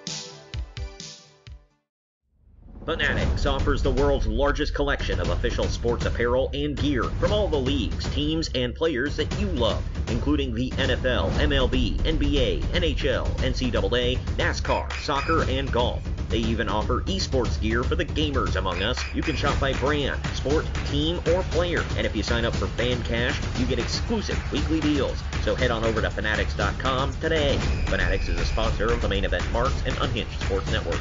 Speaker 2: Fanatics offers the world's largest collection of official sports apparel and gear from all the leagues, teams, and players that you love, including the NFL, MLB, NBA, NHL, NCAA, NASCAR, soccer, and golf. They even offer esports gear for the gamers among us. You can shop by brand, sport, team, or player. And if you sign up for Fan Cash, you get exclusive weekly deals. So head on over to Fanatics.com today. Fanatics is a sponsor of the main event Marks and Unhinged Sports Network.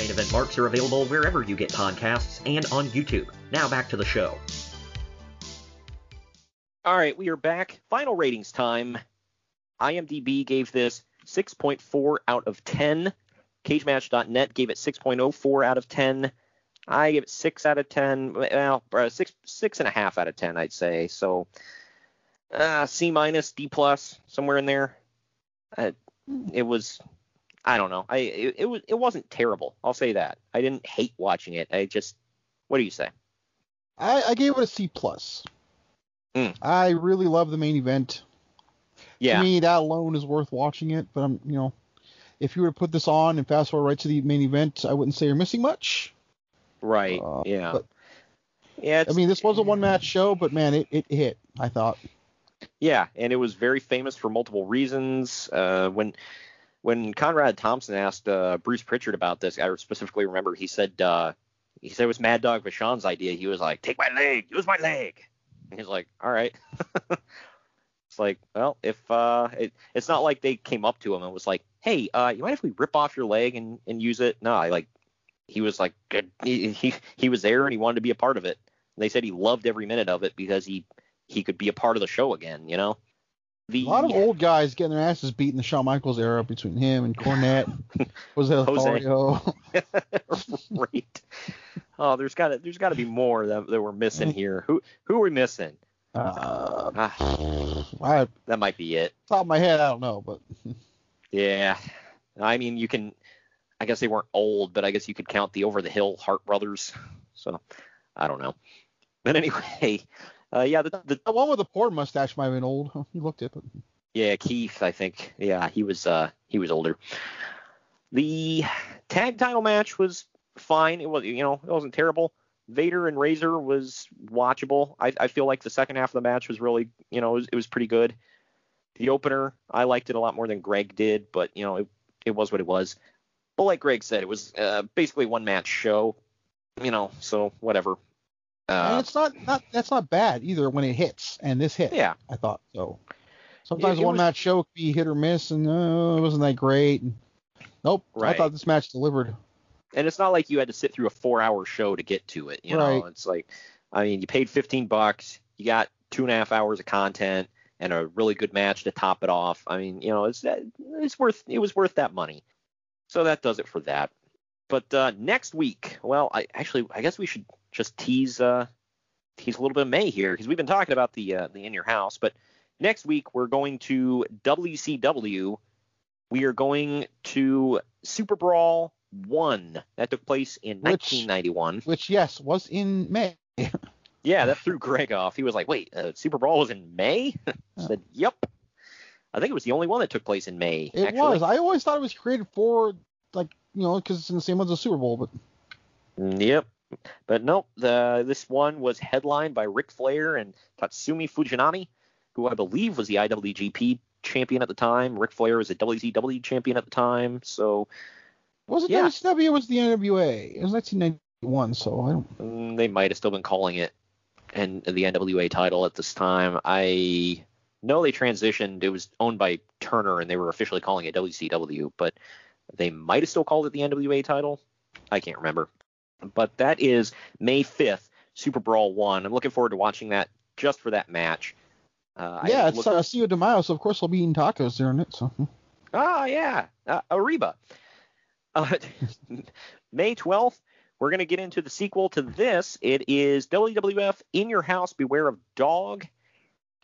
Speaker 2: Main event marks are available wherever you get podcasts and on YouTube. Now back to the show.
Speaker 3: All right, we are back. Final ratings time. IMDb gave this 6.4 out of 10. CageMatch.net gave it 6.04 out of 10. I give it six out of 10. Well, uh, six six and a half out of 10, I'd say. So uh, C minus, D plus, somewhere in there. Uh, it was I don't know. I it, it was it wasn't terrible. I'll say that. I didn't hate watching it. I just what do you say?
Speaker 4: I, I gave it a C plus.
Speaker 3: Mm.
Speaker 4: I really love the main event.
Speaker 3: Yeah.
Speaker 4: To me, that alone is worth watching it. But I'm, you know, if you were to put this on and fast forward right to the main event, I wouldn't say you're missing much.
Speaker 3: Right.
Speaker 4: Uh,
Speaker 3: yeah.
Speaker 4: but-
Speaker 3: yeah.
Speaker 4: I mean, this was a one match show, but man, it, it hit. I thought.
Speaker 3: Yeah, and it was very famous for multiple reasons. Uh, when when Conrad Thompson asked uh, Bruce Prichard about this, I specifically remember he said uh, he said it was Mad Dog Vachon's idea. He was like, "Take my leg, use my leg," and he's like, "All right." (laughs) it's like, well, if uh, it, it's not like they came up to him and was like, "Hey, uh, you mind if we rip off your leg and, and use it?" No, I like he was like good. He, he he was there and he wanted to be a part of it. They said he loved every minute of it because he he could be a part of the show again. You know. The
Speaker 4: A lot of old guys getting their asses beat in the Shawn Michaels era between him and Cornette. (laughs)
Speaker 3: Jose.
Speaker 4: Lothario? (laughs)
Speaker 3: right. Oh, there's got to there's got to be more that, that we're missing here. Who who are we missing?
Speaker 4: Uh,
Speaker 3: Ah,
Speaker 4: I,
Speaker 3: that might be it.
Speaker 4: top of my head, I don't know, but (laughs)
Speaker 3: Yeah. I mean, you can. I guess they weren't old, but I guess you could count the Over the Hill Hart brothers. So I don't know. But anyway, uh, yeah, the, the
Speaker 4: the one with the poor mustache might have been old. (laughs) He looked it, but
Speaker 3: Yeah, Keith, I think. Yeah, he was uh he was older. The tag title match was fine. It was you know, it wasn't terrible. Vader and Razor was watchable. I, I feel like the second half of the match was really, you know, it was, it was pretty good. The opener, I liked it a lot more than Greg did, but you know, it, it was what it was. But like Greg said, it was uh, basically one match show, you know, so whatever.
Speaker 4: And
Speaker 3: Uh,
Speaker 4: it's not not that's not bad either when it hits, and this hit.
Speaker 3: Yeah.
Speaker 4: I thought so. Sometimes
Speaker 3: It- it
Speaker 4: one
Speaker 3: was-
Speaker 4: match show could be hit or miss, and uh, it wasn't that great. Nope.
Speaker 3: right.
Speaker 4: I thought this match delivered.
Speaker 3: and it's not like you had to sit through a four hour show to get to it you know it's like i mean you paid 15 bucks you got two and a half hours of content and a really good match to top it off i mean you know it's it's worth it was worth that money so that does it for that but uh next week well i actually i guess we should just tease uh tease a little bit of may here because we've been talking about the uh, the in your house but next week we're going to wcw we are going to super brawl one that took place in
Speaker 4: Which-
Speaker 3: 1991.
Speaker 4: Which yes was in May. (laughs)
Speaker 3: Yeah, that threw Greg off. He was like, "Wait, uh, Super Brawl was in May?" (laughs) I said, "Yep." I think it was the only one that took place in May.
Speaker 4: It
Speaker 3: actually.
Speaker 4: was. I always thought it was created for like you know because it's in the same month as the Super Bowl, but
Speaker 3: Yep. But nope, the this one was headlined by Ric Flair and Tatsumi Fujinami, who I believe was the IWGP champion at the time. Ric Flair was a WCW champion at the time. So
Speaker 4: was it
Speaker 3: Yeah.
Speaker 4: WCW? Or was it the NWA? It was 1991, so I don't.
Speaker 3: mm, they might have still been calling it and the NWA title at this time. I know they transitioned. It was owned by Turner and they were officially calling it WCW, but they might have still called it the NWA title. I can't remember. But that is May 5th, Super Brawl 1. I'm looking forward to watching that just for that match. Uh, I
Speaker 4: yeah, it's
Speaker 3: look-
Speaker 4: uh, Cinco de Mayo, so of course I'll be eating tacos during it. So
Speaker 3: Ah, yeah, uh, Ariba. Uh, (laughs) May 12th, we're going to get into the sequel to this. It is WWF In Your House, Beware of Dog.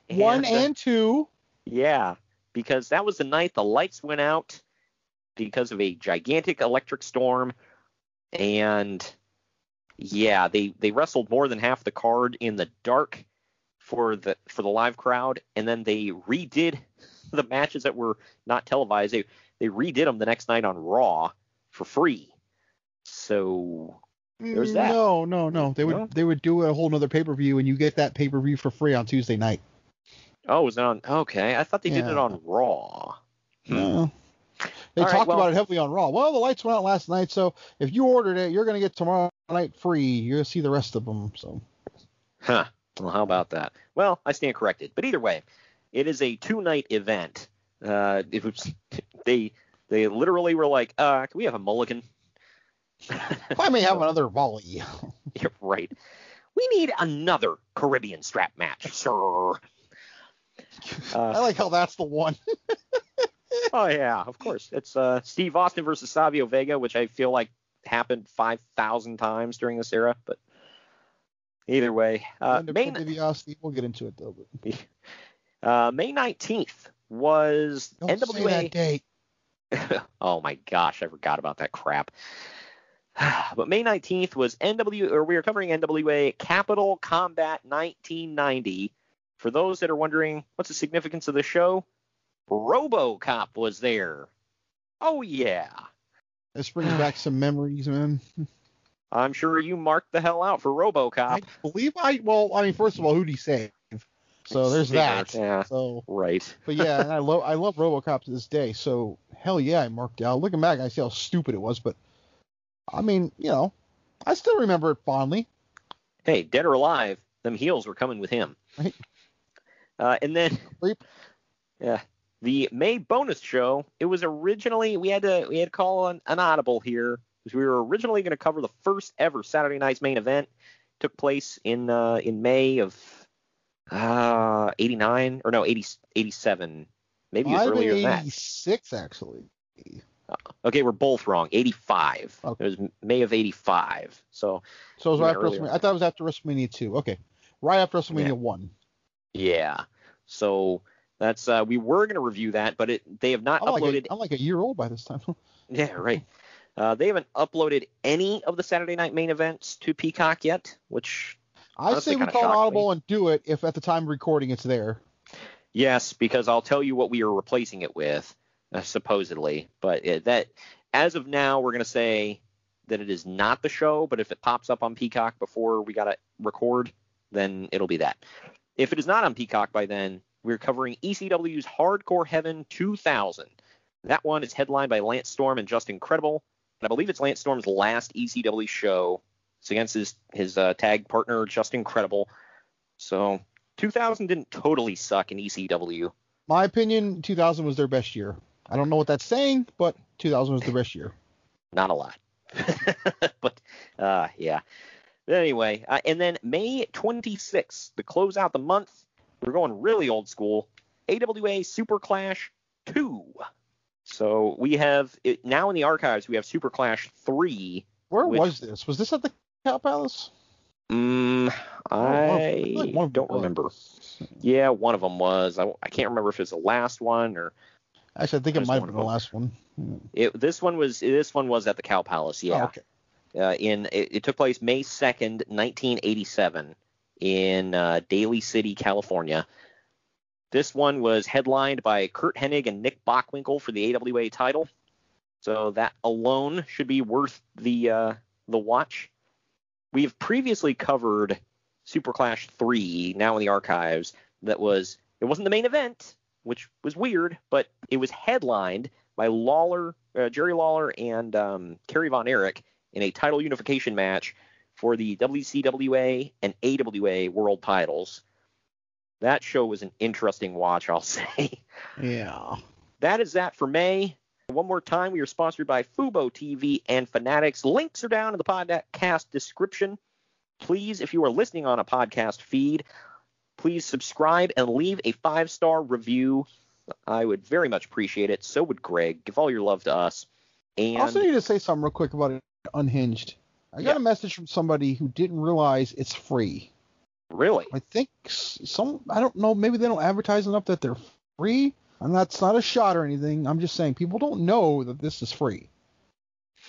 Speaker 4: one
Speaker 3: uh,
Speaker 4: and two.
Speaker 3: Yeah, because that was the night the lights went out because of a gigantic electric storm, and yeah, they they wrestled more than half the card in the dark for the for the live crowd, and then they redid (laughs) the matches that were not televised. They they redid them the next night on Raw for free. So there's that.
Speaker 4: No, no, no. They would
Speaker 3: No?
Speaker 4: they would do a whole nother pay per view, and you get that pay per view for free on Tuesday night.
Speaker 3: Oh, was it on? Okay, I thought they did it on Raw. Hmm.
Speaker 4: No. They
Speaker 3: All right,
Speaker 4: talked
Speaker 3: well-
Speaker 4: about it heavily on Raw. Well, the lights went out last night, so if you ordered it, you're gonna get tomorrow night free. You're gonna see the rest of them. So
Speaker 3: Huh. Well, how about that? Well, I stand corrected. But either way, it is a two-night event. Uh, it was they they literally were like, uh, can we have a mulligan?
Speaker 4: I may have (laughs) another volley. (laughs)
Speaker 3: Yeah, right. We need another Caribbean strap match, sir. (laughs)
Speaker 4: I like how that's the one.
Speaker 3: Oh yeah, of course. It's uh, Steve Austin versus Savio Vega, which I feel like happened five thousand times during this era. But either way, uh,
Speaker 4: End of
Speaker 3: main
Speaker 4: We'll get into it though. But (laughs)
Speaker 3: uh, May nineteenth was
Speaker 4: don't say
Speaker 3: NWA.
Speaker 4: that date. (laughs)
Speaker 3: oh my gosh, I forgot about that crap. (sighs) but May 19th was NW or we are covering NWA Capital Combat 1990. For those that are wondering what's the significance of the show, RoboCop was there. Oh yeah.
Speaker 4: This brings back (sighs) some memories, man.
Speaker 3: I'm sure you marked the hell out for RoboCop.
Speaker 4: I believe I. Well, I mean, first of all, who'd he save? So there's that.
Speaker 3: Yeah.
Speaker 4: So,
Speaker 3: Right.
Speaker 4: but yeah, and I (laughs) love I love RoboCop to this day. So hell yeah, I marked out. Looking back, I see how stupid it was, but I mean, you know, I still remember it fondly.
Speaker 3: Hey, dead or alive, them heels were coming with him.
Speaker 4: Right.
Speaker 3: Uh, and then
Speaker 4: Bleep.
Speaker 3: Yeah. The May bonus show, it was originally we had to we had to call an, an audible here because we were originally going to cover the first ever Saturday night's main event. Took place in uh, in May of uh 89 or no 80 87 maybe it was earlier than that
Speaker 4: 86 actually.
Speaker 3: okay we're both wrong 85
Speaker 4: Okay.
Speaker 3: it was may of 85 so
Speaker 4: So it was right after
Speaker 3: earlier.
Speaker 4: WrestleMania. I thought it was after WrestleMania 2. Okay, right after WrestleMania
Speaker 3: Yeah.
Speaker 4: 1.
Speaker 3: yeah so that's uh we were going to review that but it they have not
Speaker 4: I'm like,
Speaker 3: uploaded
Speaker 4: a, I'm like a year old by this time. (laughs)
Speaker 3: Yeah, right. Uh, they haven't uploaded any of the Saturday night main events to Peacock yet, which
Speaker 4: I
Speaker 3: honestly
Speaker 4: say we call audible
Speaker 3: me.
Speaker 4: and do it if at the time of recording it's there.
Speaker 3: yes, because I'll tell you what we are replacing it with, uh, supposedly. But uh, that, as of now, we're gonna say that it is not the show. But if it pops up on Peacock before we gotta record, then it'll be that. If it is not on Peacock by then, we're covering ECW's Hardcore Heaven 2000. That one is headlined by Lance Storm and Justin Credible. And I believe it's Lance Storm's last ECW show. It's against his his uh, tag partner Justin Credible. So 2000 didn't totally suck in ECW.
Speaker 4: My opinion, 2000 was their best year. I don't know what that's saying, but 2000 was the best year.
Speaker 3: Not a lot. (laughs) but uh, yeah. Anyway, uh, and then May 26th, to close out the month, we're going really old school. AWA Super Clash 2. So we have it, now in the archives we have Super Clash 3.
Speaker 4: Where
Speaker 3: which-
Speaker 4: was this? Was this at the Cow Palace?
Speaker 3: Mm, I
Speaker 4: like one of them
Speaker 3: don't remember. Yeah, one of them was. I, I can't remember if it's the last one or
Speaker 4: Actually, I think it might have been the last one.
Speaker 3: It, this one was this one was at the Cow Palace. Yeah.
Speaker 4: Oh, okay.
Speaker 3: Uh, in it, it took place May second, nineteen eighty seven, in uh, Daly City, California. This one was headlined by Curt Hennig and Nick Bockwinkel for the AWA title. So that alone should be worth the uh, the watch. We have previously covered Super Clash 3, now in the archives, that was it wasn't the main event, which was weird, but it was headlined by Lawler, uh, Jerry Lawler, and um, Kerry Von Erich in a title unification match for the WCWA and AWA world titles. That show was an interesting watch, I'll (laughs) say.
Speaker 4: Yeah.
Speaker 3: That is that for May. One more time, we are sponsored by Fubo TV and Fanatics. Links are down in the podcast description. Please, if you are listening on a podcast feed, please subscribe and leave a five star review. I would very much appreciate it. So would Greg. Give all your love to us. And
Speaker 4: I also need to say something real quick about it, Unhinged. I got
Speaker 3: Yeah.
Speaker 4: a message from somebody who didn't realize it's free.
Speaker 3: really,
Speaker 4: I think some I don't know maybe they don't advertise enough that they're free. And that's not a shot or anything. I'm just saying people don't know that this is free.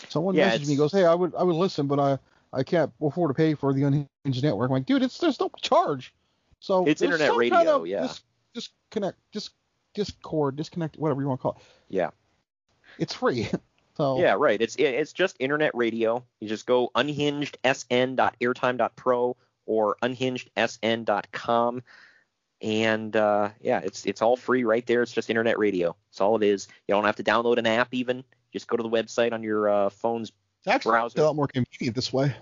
Speaker 4: Someone
Speaker 3: Yeah,
Speaker 4: messaged me goes, "Hey, I would I would listen, but I I can't afford to pay for the Unhinged network." I'm like, "Dude, it's there's no charge." So
Speaker 3: It's internet radio,
Speaker 4: kind of
Speaker 3: yeah.
Speaker 4: Dis, disconnect, dis, discord, disconnect, whatever you want to call it.
Speaker 3: yeah.
Speaker 4: It's free. (laughs) So
Speaker 3: Yeah, right. It's it's just internet radio. You just go unhingedsn.airtime.pro or unhingedsn.com, and uh, yeah, it's it's all free right there. It's just internet radio. That's all it is. You don't have to download an app even. Just go to the website on your uh, phone's
Speaker 4: it's actually
Speaker 3: browser.
Speaker 4: a lot more convenient this way.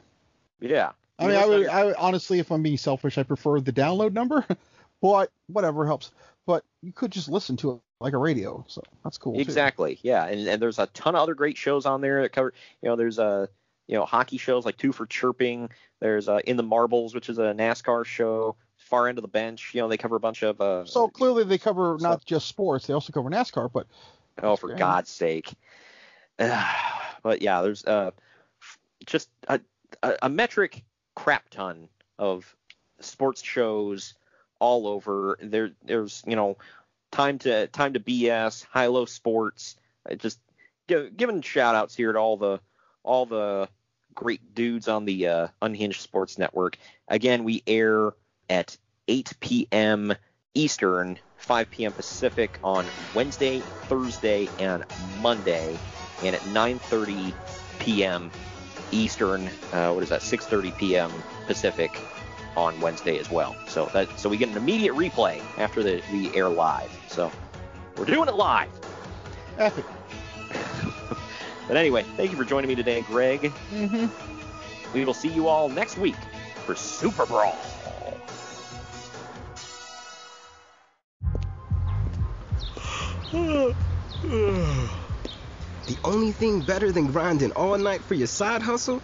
Speaker 3: Yeah.
Speaker 4: I mean, I would, I would honestly, if I'm being selfish, I prefer the download number, (laughs) but whatever helps. But you could just listen to it like a radio, so that's cool. too.
Speaker 3: Exactly. Yeah, and, and there's a ton of other great shows on there that cover. You know, there's a you know hockey shows like Two for Chirping. There's uh, In the Marbles, which is a NASCAR show. Far End of the Bench. You know, they cover a bunch of. Uh,
Speaker 4: So clearly they cover not just sports; they also cover NASCAR. But
Speaker 3: oh, for. God's sake. (sighs) but yeah, there's uh just a, a, a metric crap ton of sports shows all over. There, there's you know time to time to BS, high low sports. Just give, giving shout outs here to all the all the great dudes on the uh, Unhinged Sports Network. Again, we air at 8 p.m. Eastern, 5 p.m. Pacific on Wednesday, Thursday, and Monday, and at 9:30 p.m. Eastern. Uh, what is that? 6:30 p.m. Pacific on Wednesday as well. So that so we get an immediate replay after the we air live. So we're doing it live.
Speaker 4: Epic. (laughs)
Speaker 3: But anyway, thank you for joining me today, Greg.
Speaker 4: Mm-hmm.
Speaker 3: We will see you all next week for Super Brawl. (sighs)
Speaker 9: The only thing better than grinding all night for your side hustle